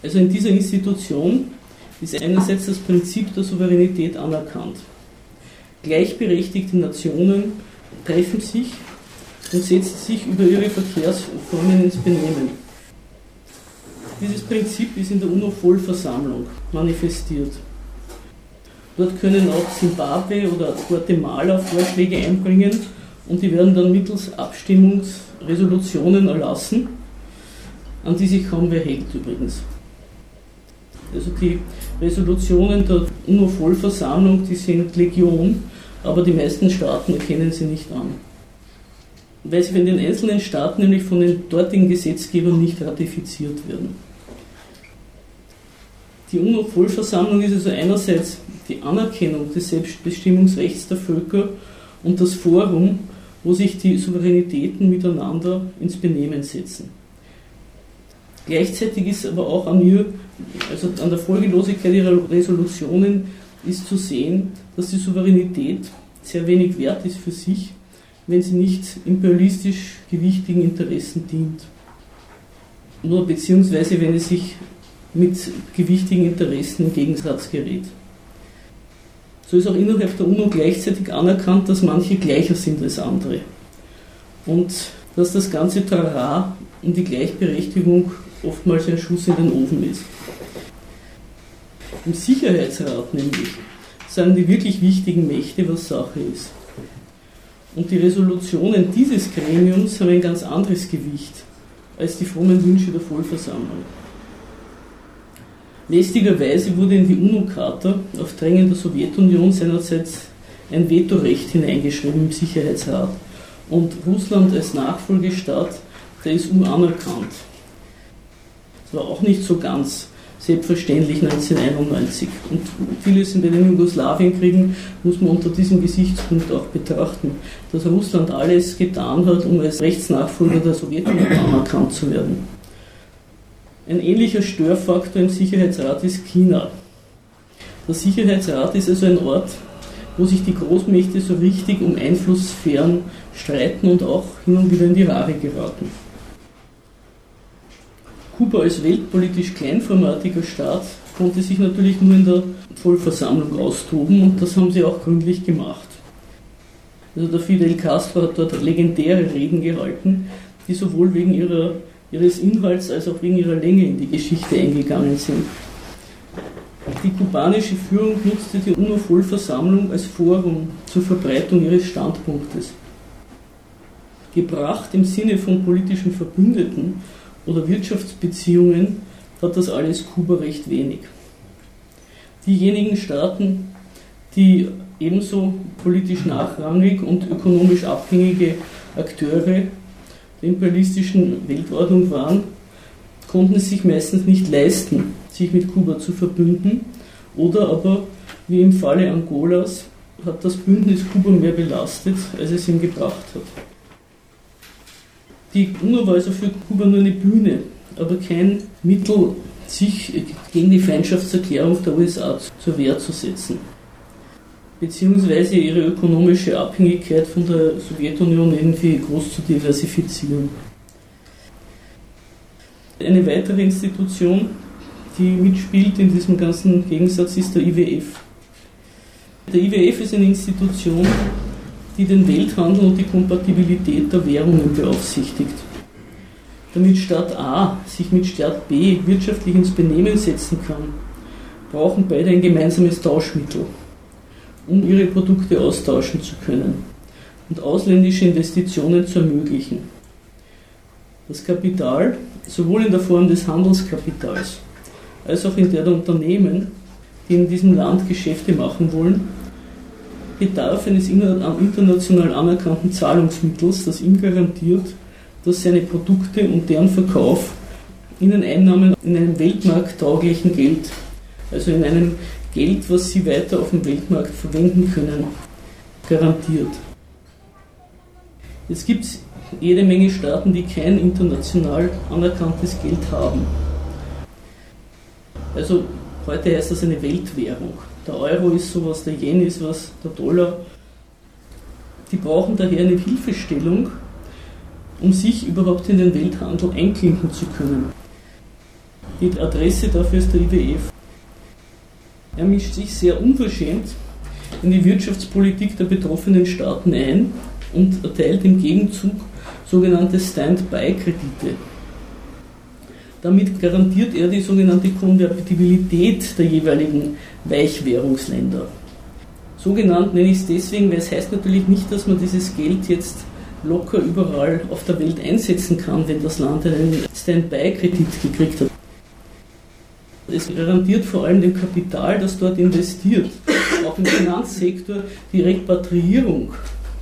Also in dieser Institution ist einerseits das Prinzip der Souveränität anerkannt. Gleichberechtigte Nationen treffen sich und setzen sich über ihre Verkehrsformen ins Benehmen. Dieses Prinzip ist in der UNO-Vollversammlung manifestiert. Dort können auch Simbabwe oder Guatemala Vorschläge einbringen und die werden dann mittels Abstimmungsresolutionen erlassen, an die sich kaum wer hält übrigens. Also die Resolutionen der UNO-Vollversammlung, die sind Legion, aber die meisten Staaten erkennen sie nicht an weil sie von den einzelnen Staaten nämlich von den dortigen Gesetzgebern nicht ratifiziert werden. Die UNO-Vollversammlung ist also einerseits die Anerkennung des Selbstbestimmungsrechts der Völker und das Forum, wo sich die Souveränitäten miteinander ins Benehmen setzen. Gleichzeitig ist aber auch an ihr, also an der Folgelosigkeit ihrer Resolutionen, ist zu sehen, dass die Souveränität sehr wenig wert ist für sich wenn sie nicht imperialistisch gewichtigen Interessen dient. Nur beziehungsweise wenn es sich mit gewichtigen Interessen im Gegensatz gerät. So ist auch innerhalb der UNO gleichzeitig anerkannt, dass manche gleicher sind als andere. Und dass das ganze Trara um die Gleichberechtigung oftmals ein Schuss in den Ofen ist. Im Sicherheitsrat nämlich sagen die wirklich wichtigen Mächte, was Sache ist. Und die Resolutionen dieses Gremiums haben ein ganz anderes Gewicht als die frommen Wünsche der Vollversammlung. Lästigerweise wurde in die UNO-Charta auf Drängen der Sowjetunion seinerseits ein Vetorecht hineingeschrieben im Sicherheitsrat und Russland als Nachfolgestaat der SU anerkannt. Das war auch nicht so ganz selbstverständlich 1991. Und vieles in den Jugoslawienkriegen muss man unter diesem Gesichtspunkt auch betrachten, dass Russland alles getan hat, um als Rechtsnachfolger der Sowjetunion anerkannt zu werden. Ein ähnlicher Störfaktor im Sicherheitsrat ist China. Der Sicherheitsrat ist also ein Ort, wo sich die Großmächte so richtig um Einflusssphären streiten und auch hin und wieder in die Rare geraten. Kuba als weltpolitisch kleinformatiger Staat konnte sich natürlich nur in der Vollversammlung austoben und das haben sie auch gründlich gemacht. Also der Fidel Castro hat dort legendäre Reden gehalten, die sowohl wegen ihrer, ihres Inhalts als auch wegen ihrer Länge in die Geschichte eingegangen sind. Die kubanische Führung nutzte die UNO-Vollversammlung als Forum zur Verbreitung ihres Standpunktes. Gebracht im Sinne von politischen Verbündeten oder Wirtschaftsbeziehungen hat das alles Kuba recht wenig. Diejenigen Staaten, die ebenso politisch nachrangig und ökonomisch abhängige Akteure der imperialistischen Weltordnung waren, konnten es sich meistens nicht leisten, sich mit Kuba zu verbünden, oder aber, wie im Falle Angolas, hat das Bündnis Kuba mehr belastet, als es ihm gebracht hat. Die UNO war also für Kuba nur eine Bühne, aber kein Mittel, sich gegen die Feindschaftserklärung der USA zur Wehr zu setzen. Beziehungsweise ihre ökonomische Abhängigkeit von der Sowjetunion irgendwie groß zu diversifizieren. Eine weitere Institution, die mitspielt in diesem ganzen Gegensatz, ist der IWF. Der IWF ist eine Institution, die den Welthandel und die Kompatibilität der Währungen beaufsichtigt. Damit Staat A sich mit Staat B wirtschaftlich ins Benehmen setzen kann, brauchen beide ein gemeinsames Tauschmittel, um ihre Produkte austauschen zu können und ausländische Investitionen zu ermöglichen. Das Kapital, sowohl in der Form des Handelskapitals als auch in der der Unternehmen, die in diesem Land Geschäfte machen wollen, bedarf eines international anerkannten Zahlungsmittels, das ihm garantiert, dass seine Produkte und deren Verkauf ihnen Einnahmen in einem weltmarkttauglichen Geld, also in einem Geld, was sie weiter auf dem Weltmarkt verwenden können, garantiert. Jetzt gibt es jede Menge Staaten, die kein international anerkanntes Geld haben. Also heute heißt das eine Weltwährung. Der Euro ist sowas, der Yen ist was, der Dollar. Die brauchen daher eine Hilfestellung, um sich überhaupt in den Welthandel einklinken zu können. Die Adresse dafür ist der IWF. Er mischt sich sehr unverschämt in die Wirtschaftspolitik der betroffenen Staaten ein und erteilt im Gegenzug sogenannte Stand-by-Kredite. Damit garantiert er die sogenannte Konvertibilität der jeweiligen Weichwährungsländer. So genannt nenne ich es deswegen, weil es heißt natürlich nicht, dass man dieses Geld jetzt locker überall auf der Welt einsetzen kann, wenn das Land einen Standby-Kredit gekriegt hat. Es garantiert vor allem dem Kapital, das dort investiert, auch im Finanzsektor, die Repatriierung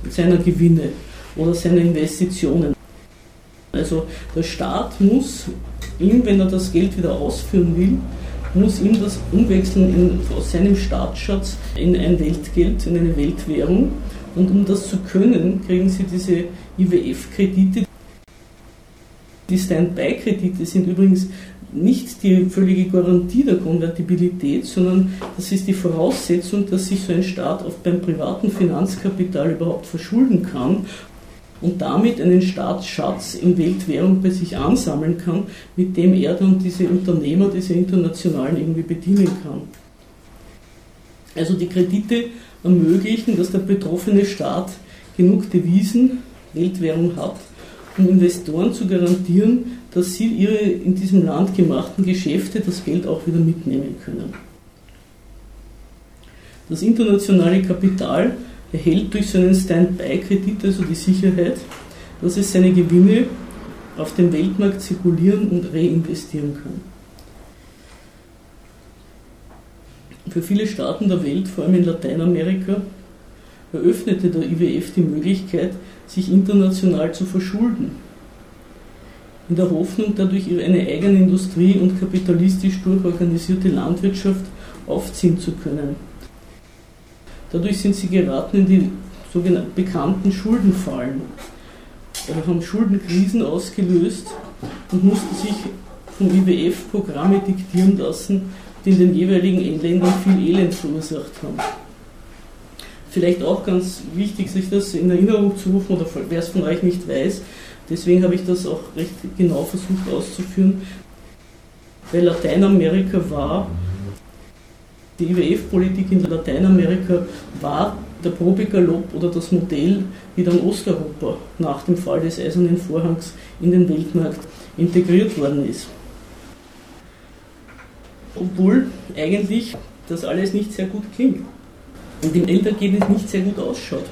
seiner Gewinne oder seiner Investitionen. Also der Staat muss ihm, wenn er das Geld wieder ausführen will, muss ihm das umwechseln in, aus seinem Staatsschatz in ein Weltgeld, in eine Weltwährung. Und um das zu können, kriegen sie diese IWF-Kredite. Die Stand-by-Kredite sind übrigens nicht die völlige Garantie der Konvertibilität, sondern das ist die Voraussetzung, dass sich so ein Staat oft beim privaten Finanzkapital überhaupt verschulden kann und damit einen Staatsschatz in Weltwährung bei sich ansammeln kann, mit dem er dann diese Unternehmer, diese internationalen irgendwie bedienen kann. Also die Kredite ermöglichen, dass der betroffene Staat genug Devisen, Weltwährung hat, um Investoren zu garantieren, dass sie ihre in diesem Land gemachten Geschäfte das Geld auch wieder mitnehmen können. Das internationale Kapital erhält durch so einen Stand-by-Kredit, also die Sicherheit, dass es seine Gewinne auf dem Weltmarkt zirkulieren und reinvestieren kann. Für viele Staaten der Welt, vor allem in Lateinamerika, eröffnete der IWF die Möglichkeit, sich international zu verschulden, in der Hoffnung, dadurch eine eigene Industrie und kapitalistisch durchorganisierte Landwirtschaft aufziehen zu können. Dadurch sind sie geraten in die sogenannten bekannten Schuldenfallen, haben Schuldenkrisen ausgelöst und mussten sich vom IWF Programme diktieren lassen, die in den jeweiligen Ländern viel Elend verursacht haben. Vielleicht auch ganz wichtig, sich das in Erinnerung zu rufen, oder wer es von euch nicht weiß, deswegen habe ich das auch recht genau versucht auszuführen, weil Lateinamerika war, die IWF-Politik in Lateinamerika war der Probegalopp oder das Modell, wie dann Osteuropa nach dem Fall des Eisernen Vorhangs in den Weltmarkt integriert worden ist. Obwohl eigentlich das alles nicht sehr gut klingt und im Endergebnis nicht sehr gut ausschaut.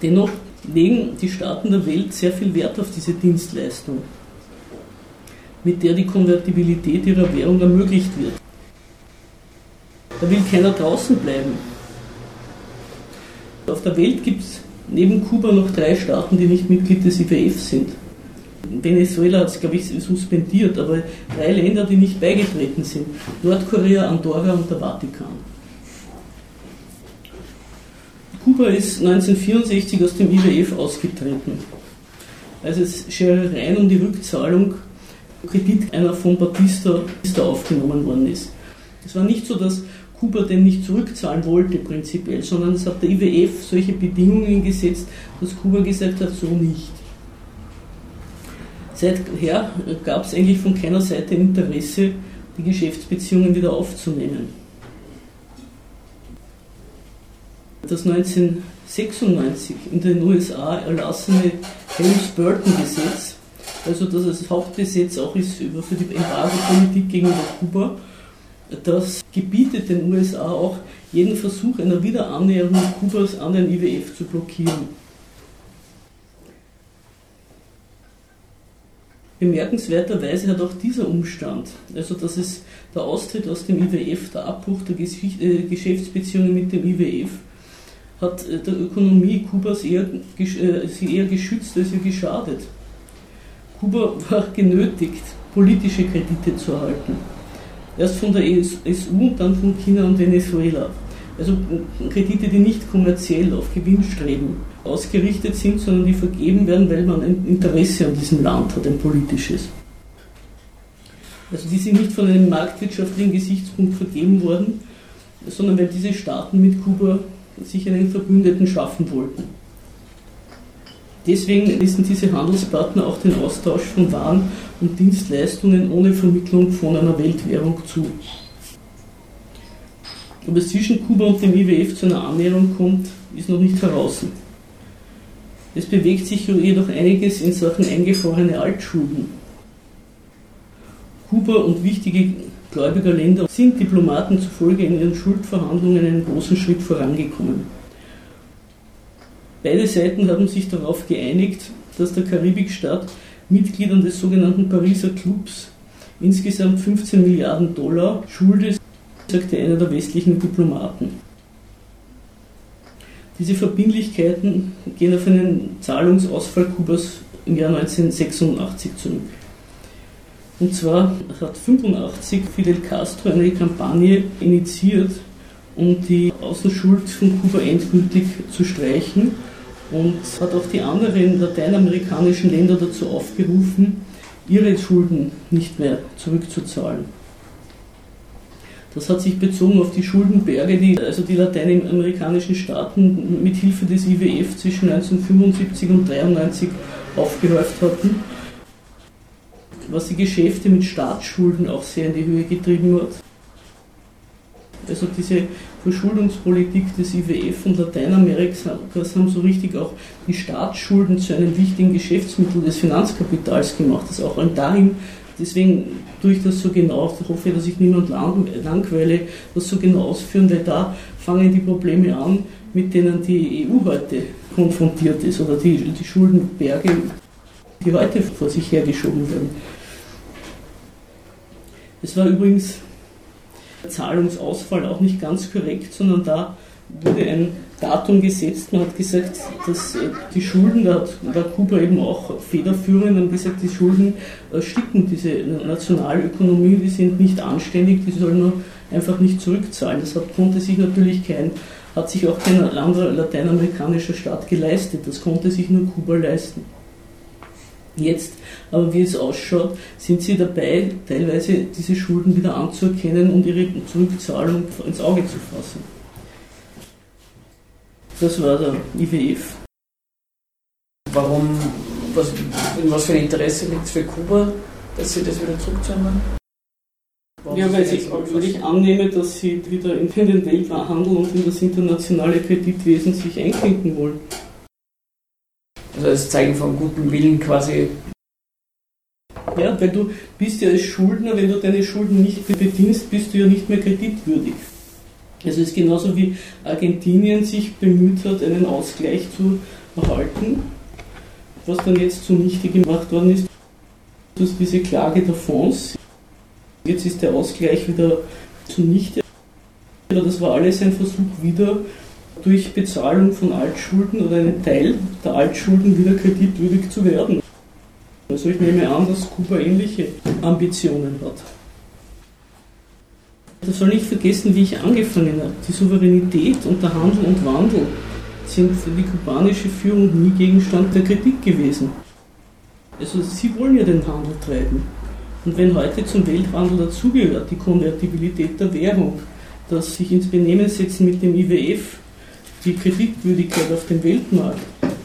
Dennoch legen die Staaten der Welt sehr viel Wert auf diese Dienstleistung, mit der die Konvertibilität ihrer Währung ermöglicht wird. Da will keiner draußen bleiben. Auf der Welt gibt es neben Kuba noch drei Staaten, die nicht Mitglied des IWF sind. Venezuela hat es, glaube ich, suspendiert, aber drei Länder, die nicht beigetreten sind. Nordkorea, Andorra und der Vatikan. Kuba ist 1964 aus dem IWF ausgetreten, als es Scherereien um die Rückzahlung Kredit einer von Batista aufgenommen worden ist. Es war nicht so, dass Kuba den nicht zurückzahlen wollte prinzipiell, sondern es hat der IWF solche Bedingungen gesetzt, dass Kuba gesagt hat, so nicht. Seither gab es eigentlich von keiner Seite Interesse, die Geschäftsbeziehungen wieder aufzunehmen. Das 1996 in den USA erlassene Helms-Burton-Gesetz, also das als Hauptgesetz auch ist für die Embargo-Politik gegenüber Kuba, das gebietet den USA auch, jeden Versuch einer Wiederannäherung Kubas an den IWF zu blockieren. Bemerkenswerterweise hat auch dieser Umstand, also dass es der Austritt aus dem IWF, der Abbruch der äh, Geschäftsbeziehungen mit dem IWF, hat äh, der Ökonomie Kubas eher, äh, sie eher geschützt als ihr geschadet. Kuba war genötigt, politische Kredite zu erhalten. Erst von der SU und dann von China und Venezuela. Also Kredite, die nicht kommerziell auf Gewinnstreben ausgerichtet sind, sondern die vergeben werden, weil man ein Interesse an diesem Land hat, ein politisches. Also die sind nicht von einem marktwirtschaftlichen Gesichtspunkt vergeben worden, sondern weil diese Staaten mit Kuba sich einen Verbündeten schaffen wollten. Deswegen ließen diese Handelspartner auch den Austausch von Waren und Dienstleistungen ohne Vermittlung von einer Weltwährung zu. Ob es zwischen Kuba und dem IWF zu einer Annäherung kommt, ist noch nicht heraus. Es bewegt sich jedoch einiges in Sachen eingefrorene Altschulden. Kuba und wichtige Gläubigerländer sind Diplomaten zufolge in ihren Schuldverhandlungen einen großen Schritt vorangekommen. Beide Seiten haben sich darauf geeinigt, dass der Karibikstaat Mitgliedern des sogenannten Pariser Clubs insgesamt 15 Milliarden Dollar schuldet, sagte einer der westlichen Diplomaten. Diese Verbindlichkeiten gehen auf einen Zahlungsausfall Kubas im Jahr 1986 zurück. Und zwar hat 1985 Fidel Castro eine Kampagne initiiert, um die Außenschuld von Kuba endgültig zu streichen und hat auch die anderen lateinamerikanischen Länder dazu aufgerufen, ihre Schulden nicht mehr zurückzuzahlen. Das hat sich bezogen auf die Schuldenberge, die also die lateinamerikanischen Staaten mit Hilfe des IWF zwischen 1975 und 1993 aufgehäuft hatten, was die Geschäfte mit Staatsschulden auch sehr in die Höhe getrieben hat. Also diese Verschuldungspolitik des IWF und Lateinamerikas haben so richtig auch die Staatsschulden zu einem wichtigen Geschäftsmittel des Finanzkapitals gemacht, das auch dahin, deswegen tue ich das so genau, ich hoffe, dass ich niemand langweile, das so genau ausführen, weil da fangen die Probleme an, mit denen die EU heute konfrontiert ist oder die, die Schuldenberge, die heute vor sich hergeschoben werden. Es war übrigens Zahlungsausfall auch nicht ganz korrekt, sondern da wurde ein Datum gesetzt. Man hat gesagt, dass äh, die Schulden, da war Kuba eben auch federführend, und gesagt, die Schulden sticken diese Nationalökonomie, die sind nicht anständig, die sollen nur einfach nicht zurückzahlen. Das hat, konnte sich natürlich kein, hat sich auch kein anderer lateinamerikanischer Staat geleistet. Das konnte sich nur Kuba leisten. Jetzt, aber wie es ausschaut, sind sie dabei, teilweise diese Schulden wieder anzuerkennen und ihre Zurückzahlung ins Auge zu fassen. Das war der IWF. Warum, was, in was für ein Interesse liegt es für Kuba, dass sie das wieder zurückzahlen? Warum ja, weil ich, weil ich annehme, dass sie wieder in den Welthandel und in das internationale Kreditwesen sich einklinken wollen. Also als Zeichen von gutem Willen quasi. Ja, weil du bist ja als Schuldner, wenn du deine Schulden nicht bedienst, bist du ja nicht mehr kreditwürdig. Also es ist genauso wie Argentinien sich bemüht hat, einen Ausgleich zu erhalten, was dann jetzt zunichte gemacht worden ist, durch diese Klage der Fonds. Jetzt ist der Ausgleich wieder zunichte. Das war alles ein Versuch, wieder durch Bezahlung von Altschulden oder einen Teil der Altschulden wieder kreditwürdig zu werden. Also ich nehme an, dass Kuba ähnliche Ambitionen hat. Da soll nicht vergessen, wie ich angefangen habe. Die Souveränität und der Handel und Wandel sind für die kubanische Führung nie Gegenstand der Kritik gewesen. Also sie wollen ja den Handel treiben. Und wenn heute zum Welthandel dazugehört die Konvertibilität der Währung, das sich ins Benehmen setzen mit dem IWF, die Kreditwürdigkeit auf dem Weltmarkt,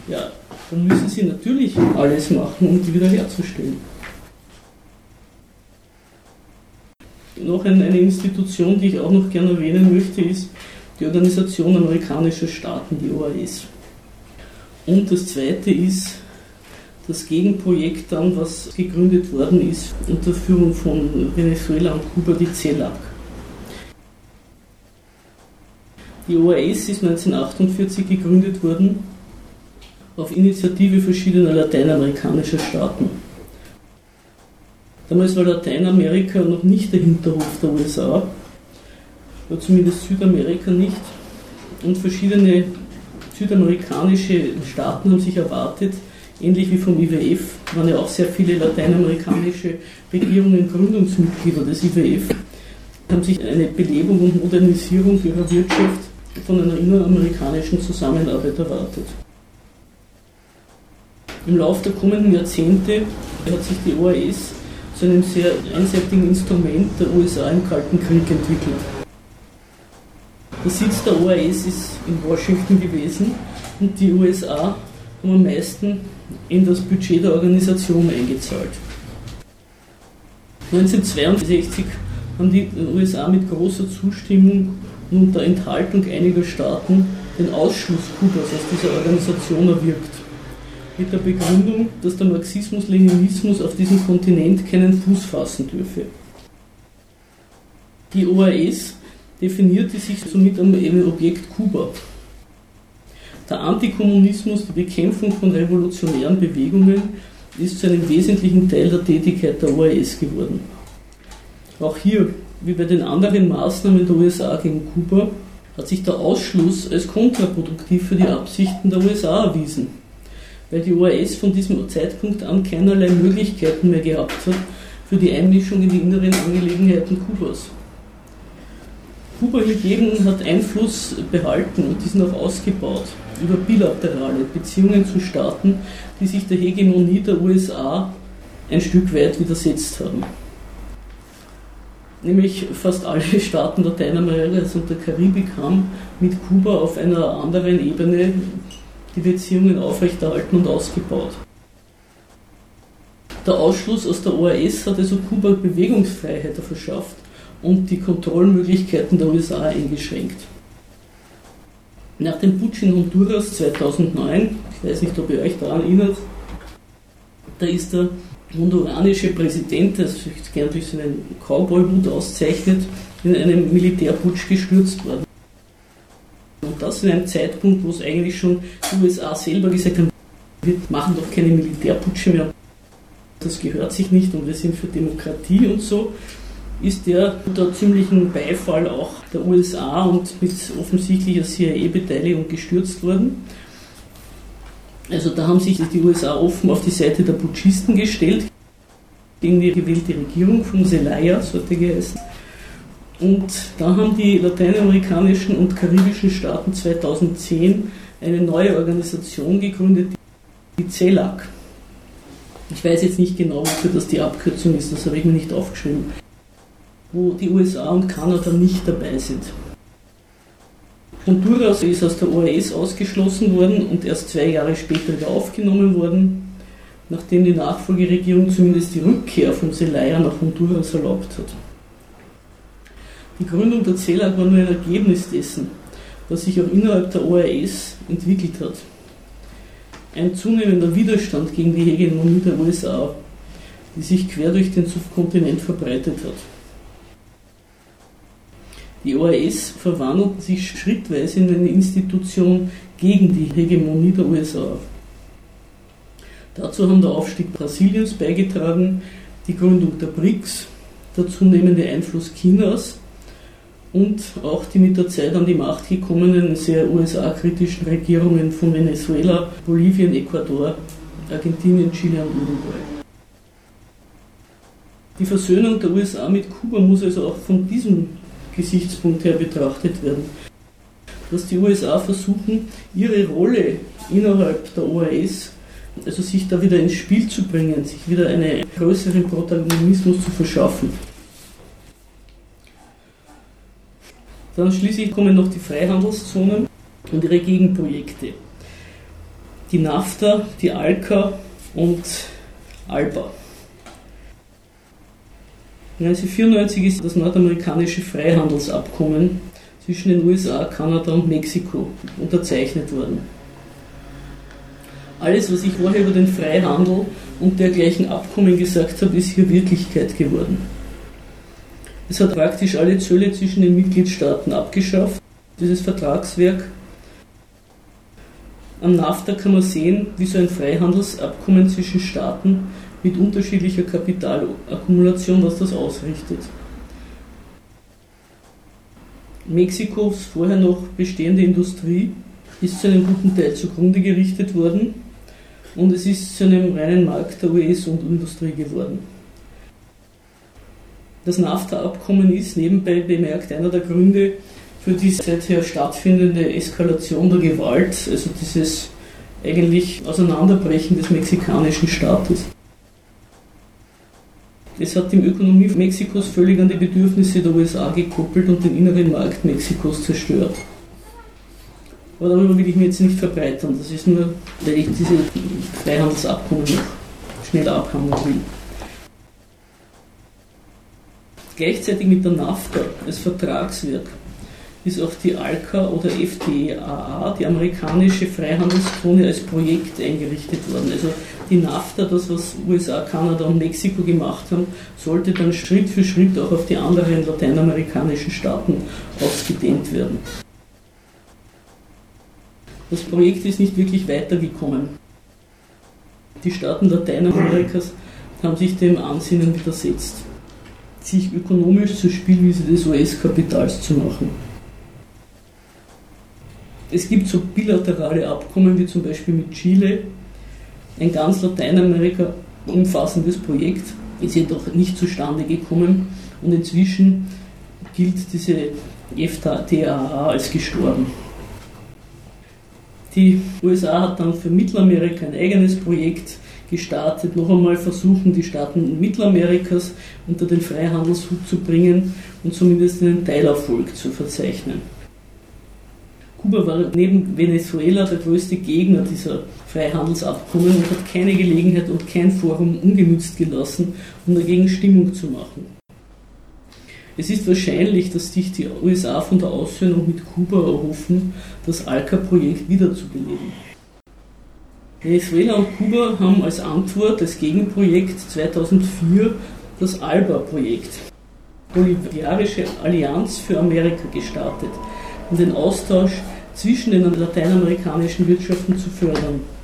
ja, dann müssen sie natürlich alles machen, um die wiederherzustellen. noch eine Institution, die ich auch noch gerne erwähnen möchte, ist die Organisation amerikanischer Staaten, die OAS. Und das zweite ist das Gegenprojekt dann, was gegründet worden ist unter Führung von Venezuela und Kuba, die CELAC. Die OAS ist 1948 gegründet worden auf Initiative verschiedener lateinamerikanischer Staaten. Damals war Lateinamerika noch nicht der Hinterhof der USA, oder zumindest Südamerika nicht. Und verschiedene südamerikanische Staaten haben sich erwartet, ähnlich wie vom IWF, waren ja auch sehr viele lateinamerikanische Regierungen Gründungsmitglieder des IWF, haben sich eine Belebung und Modernisierung ihrer Wirtschaft von einer inneramerikanischen Zusammenarbeit erwartet. Im Laufe der kommenden Jahrzehnte hat sich die OAS zu einem sehr einseitigen Instrument der USA im Kalten Krieg entwickelt. Der Sitz der OAS ist in Washington gewesen und die USA haben am meisten in das Budget der Organisation eingezahlt. 1962 haben die USA mit großer Zustimmung unter Enthaltung einiger Staaten den Ausschluss Kubas aus dieser Organisation erwirkt mit der Begründung, dass der Marxismus-Leninismus auf diesem Kontinent keinen Fuß fassen dürfe. Die OAS definierte sich somit am Objekt Kuba. Der Antikommunismus, die Bekämpfung von revolutionären Bewegungen, ist zu einem wesentlichen Teil der Tätigkeit der OAS geworden. Auch hier, wie bei den anderen Maßnahmen der USA gegen Kuba, hat sich der Ausschluss als kontraproduktiv für die Absichten der USA erwiesen weil die OAS von diesem Zeitpunkt an keinerlei Möglichkeiten mehr gehabt hat für die Einmischung in die inneren Angelegenheiten Kubas. Kuba hingegen hat Einfluss behalten und diesen auch ausgebaut über bilaterale Beziehungen zu Staaten, die sich der Hegemonie der USA ein Stück weit widersetzt haben. Nämlich fast alle Staaten Lateinamerikas und der Karibik haben mit Kuba auf einer anderen Ebene die Beziehungen aufrechterhalten und ausgebaut. Der Ausschluss aus der OAS hat also Kuba Bewegungsfreiheit verschafft und die Kontrollmöglichkeiten der USA eingeschränkt. Nach dem Putsch in Honduras 2009, ich weiß nicht, ob ihr euch daran erinnert, da ist der honduranische Präsident, der sich gern durch seinen Cowboy-Hut auszeichnet, in einem Militärputsch gestürzt worden. Und das in einem Zeitpunkt, wo es eigentlich schon die USA selber gesagt haben, wir machen doch keine Militärputsche mehr. Das gehört sich nicht und wir sind für Demokratie und so, ist der unter ziemlichen Beifall auch der USA und mit offensichtlicher CIA-Beteiligung gestürzt worden. Also da haben sich die USA offen auf die Seite der Putschisten gestellt, gegen die gewählte Regierung von Zelaya, so hat er geheißen. Und da haben die lateinamerikanischen und karibischen Staaten 2010 eine neue Organisation gegründet, die CELAC. Ich weiß jetzt nicht genau, wofür das die Abkürzung ist, das habe ich mir nicht aufgeschrieben, wo die USA und Kanada nicht dabei sind. Honduras ist aus der OAS ausgeschlossen worden und erst zwei Jahre später wieder aufgenommen worden, nachdem die Nachfolgeregierung zumindest die Rückkehr von Zelaya nach Honduras erlaubt hat. Die Gründung der CELAC war nur ein Ergebnis dessen, was sich auch innerhalb der OAS entwickelt hat. Ein zunehmender Widerstand gegen die Hegemonie der USA, die sich quer durch den Subkontinent verbreitet hat. Die OAS verwandelte sich schrittweise in eine Institution gegen die Hegemonie der USA. Dazu haben der Aufstieg Brasiliens beigetragen, die Gründung der BRICS, der zunehmende Einfluss Chinas und auch die mit der Zeit an die Macht gekommenen sehr USA-kritischen Regierungen von Venezuela, Bolivien, Ecuador, Argentinien, Chile und Uruguay. Die Versöhnung der USA mit Kuba muss also auch von diesem Gesichtspunkt her betrachtet werden. Dass die USA versuchen, ihre Rolle innerhalb der OAS, also sich da wieder ins Spiel zu bringen, sich wieder einen größeren Protagonismus zu verschaffen. Dann schließlich kommen noch die Freihandelszonen und ihre Gegenprojekte. Die NAFTA, die ALCA und ALBA. 1994 ist das nordamerikanische Freihandelsabkommen zwischen den USA, Kanada und Mexiko unterzeichnet worden. Alles, was ich vorher über den Freihandel und dergleichen Abkommen gesagt habe, ist hier Wirklichkeit geworden. Es hat praktisch alle Zölle zwischen den Mitgliedstaaten abgeschafft, dieses Vertragswerk. Am NAFTA kann man sehen, wie so ein Freihandelsabkommen zwischen Staaten mit unterschiedlicher Kapitalakkumulation, was das ausrichtet. Mexikos vorher noch bestehende Industrie ist zu einem guten Teil zugrunde gerichtet worden und es ist zu einem reinen Markt der US- und Industrie geworden. Das NAFTA-Abkommen ist nebenbei bemerkt einer der Gründe für die seither stattfindende Eskalation der Gewalt, also dieses eigentlich Auseinanderbrechen des mexikanischen Staates. Es hat die Ökonomie Mexikos völlig an die Bedürfnisse der USA gekoppelt und den inneren Markt Mexikos zerstört. Aber darüber will ich mir jetzt nicht verbreitern. Das ist nur, weil ich diese Freihandelsabkommen noch schnell abhandeln will. Gleichzeitig mit der NAFTA als Vertragswerk ist auch die ALCA oder FTAA, die amerikanische Freihandelszone, als Projekt eingerichtet worden. Also die NAFTA, das was USA, Kanada und Mexiko gemacht haben, sollte dann Schritt für Schritt auch auf die anderen lateinamerikanischen Staaten ausgedehnt werden. Das Projekt ist nicht wirklich weitergekommen. Die Staaten Lateinamerikas haben sich dem Ansinnen widersetzt sich ökonomisch zur Spielwiese des US-Kapitals zu machen. Es gibt so bilaterale Abkommen wie zum Beispiel mit Chile, ein ganz Lateinamerika umfassendes Projekt, ist jedoch nicht zustande gekommen und inzwischen gilt diese FTA als gestorben. Die USA hat dann für Mittelamerika ein eigenes Projekt gestartet, noch einmal versuchen, die Staaten Mittelamerikas unter den Freihandelshut zu bringen und zumindest einen Teilerfolg zu verzeichnen. Kuba war neben Venezuela der größte Gegner dieser Freihandelsabkommen und hat keine Gelegenheit und kein Forum ungenützt gelassen, um dagegen Stimmung zu machen. Es ist wahrscheinlich, dass sich die USA von der Aussöhnung mit Kuba erhoffen, das ALCA-Projekt wiederzubeleben. Venezuela und Kuba haben als Antwort, als Gegenprojekt 2004 das ALBA-Projekt, Boliviarische Allianz für Amerika, gestartet, um den Austausch zwischen den lateinamerikanischen Wirtschaften zu fördern.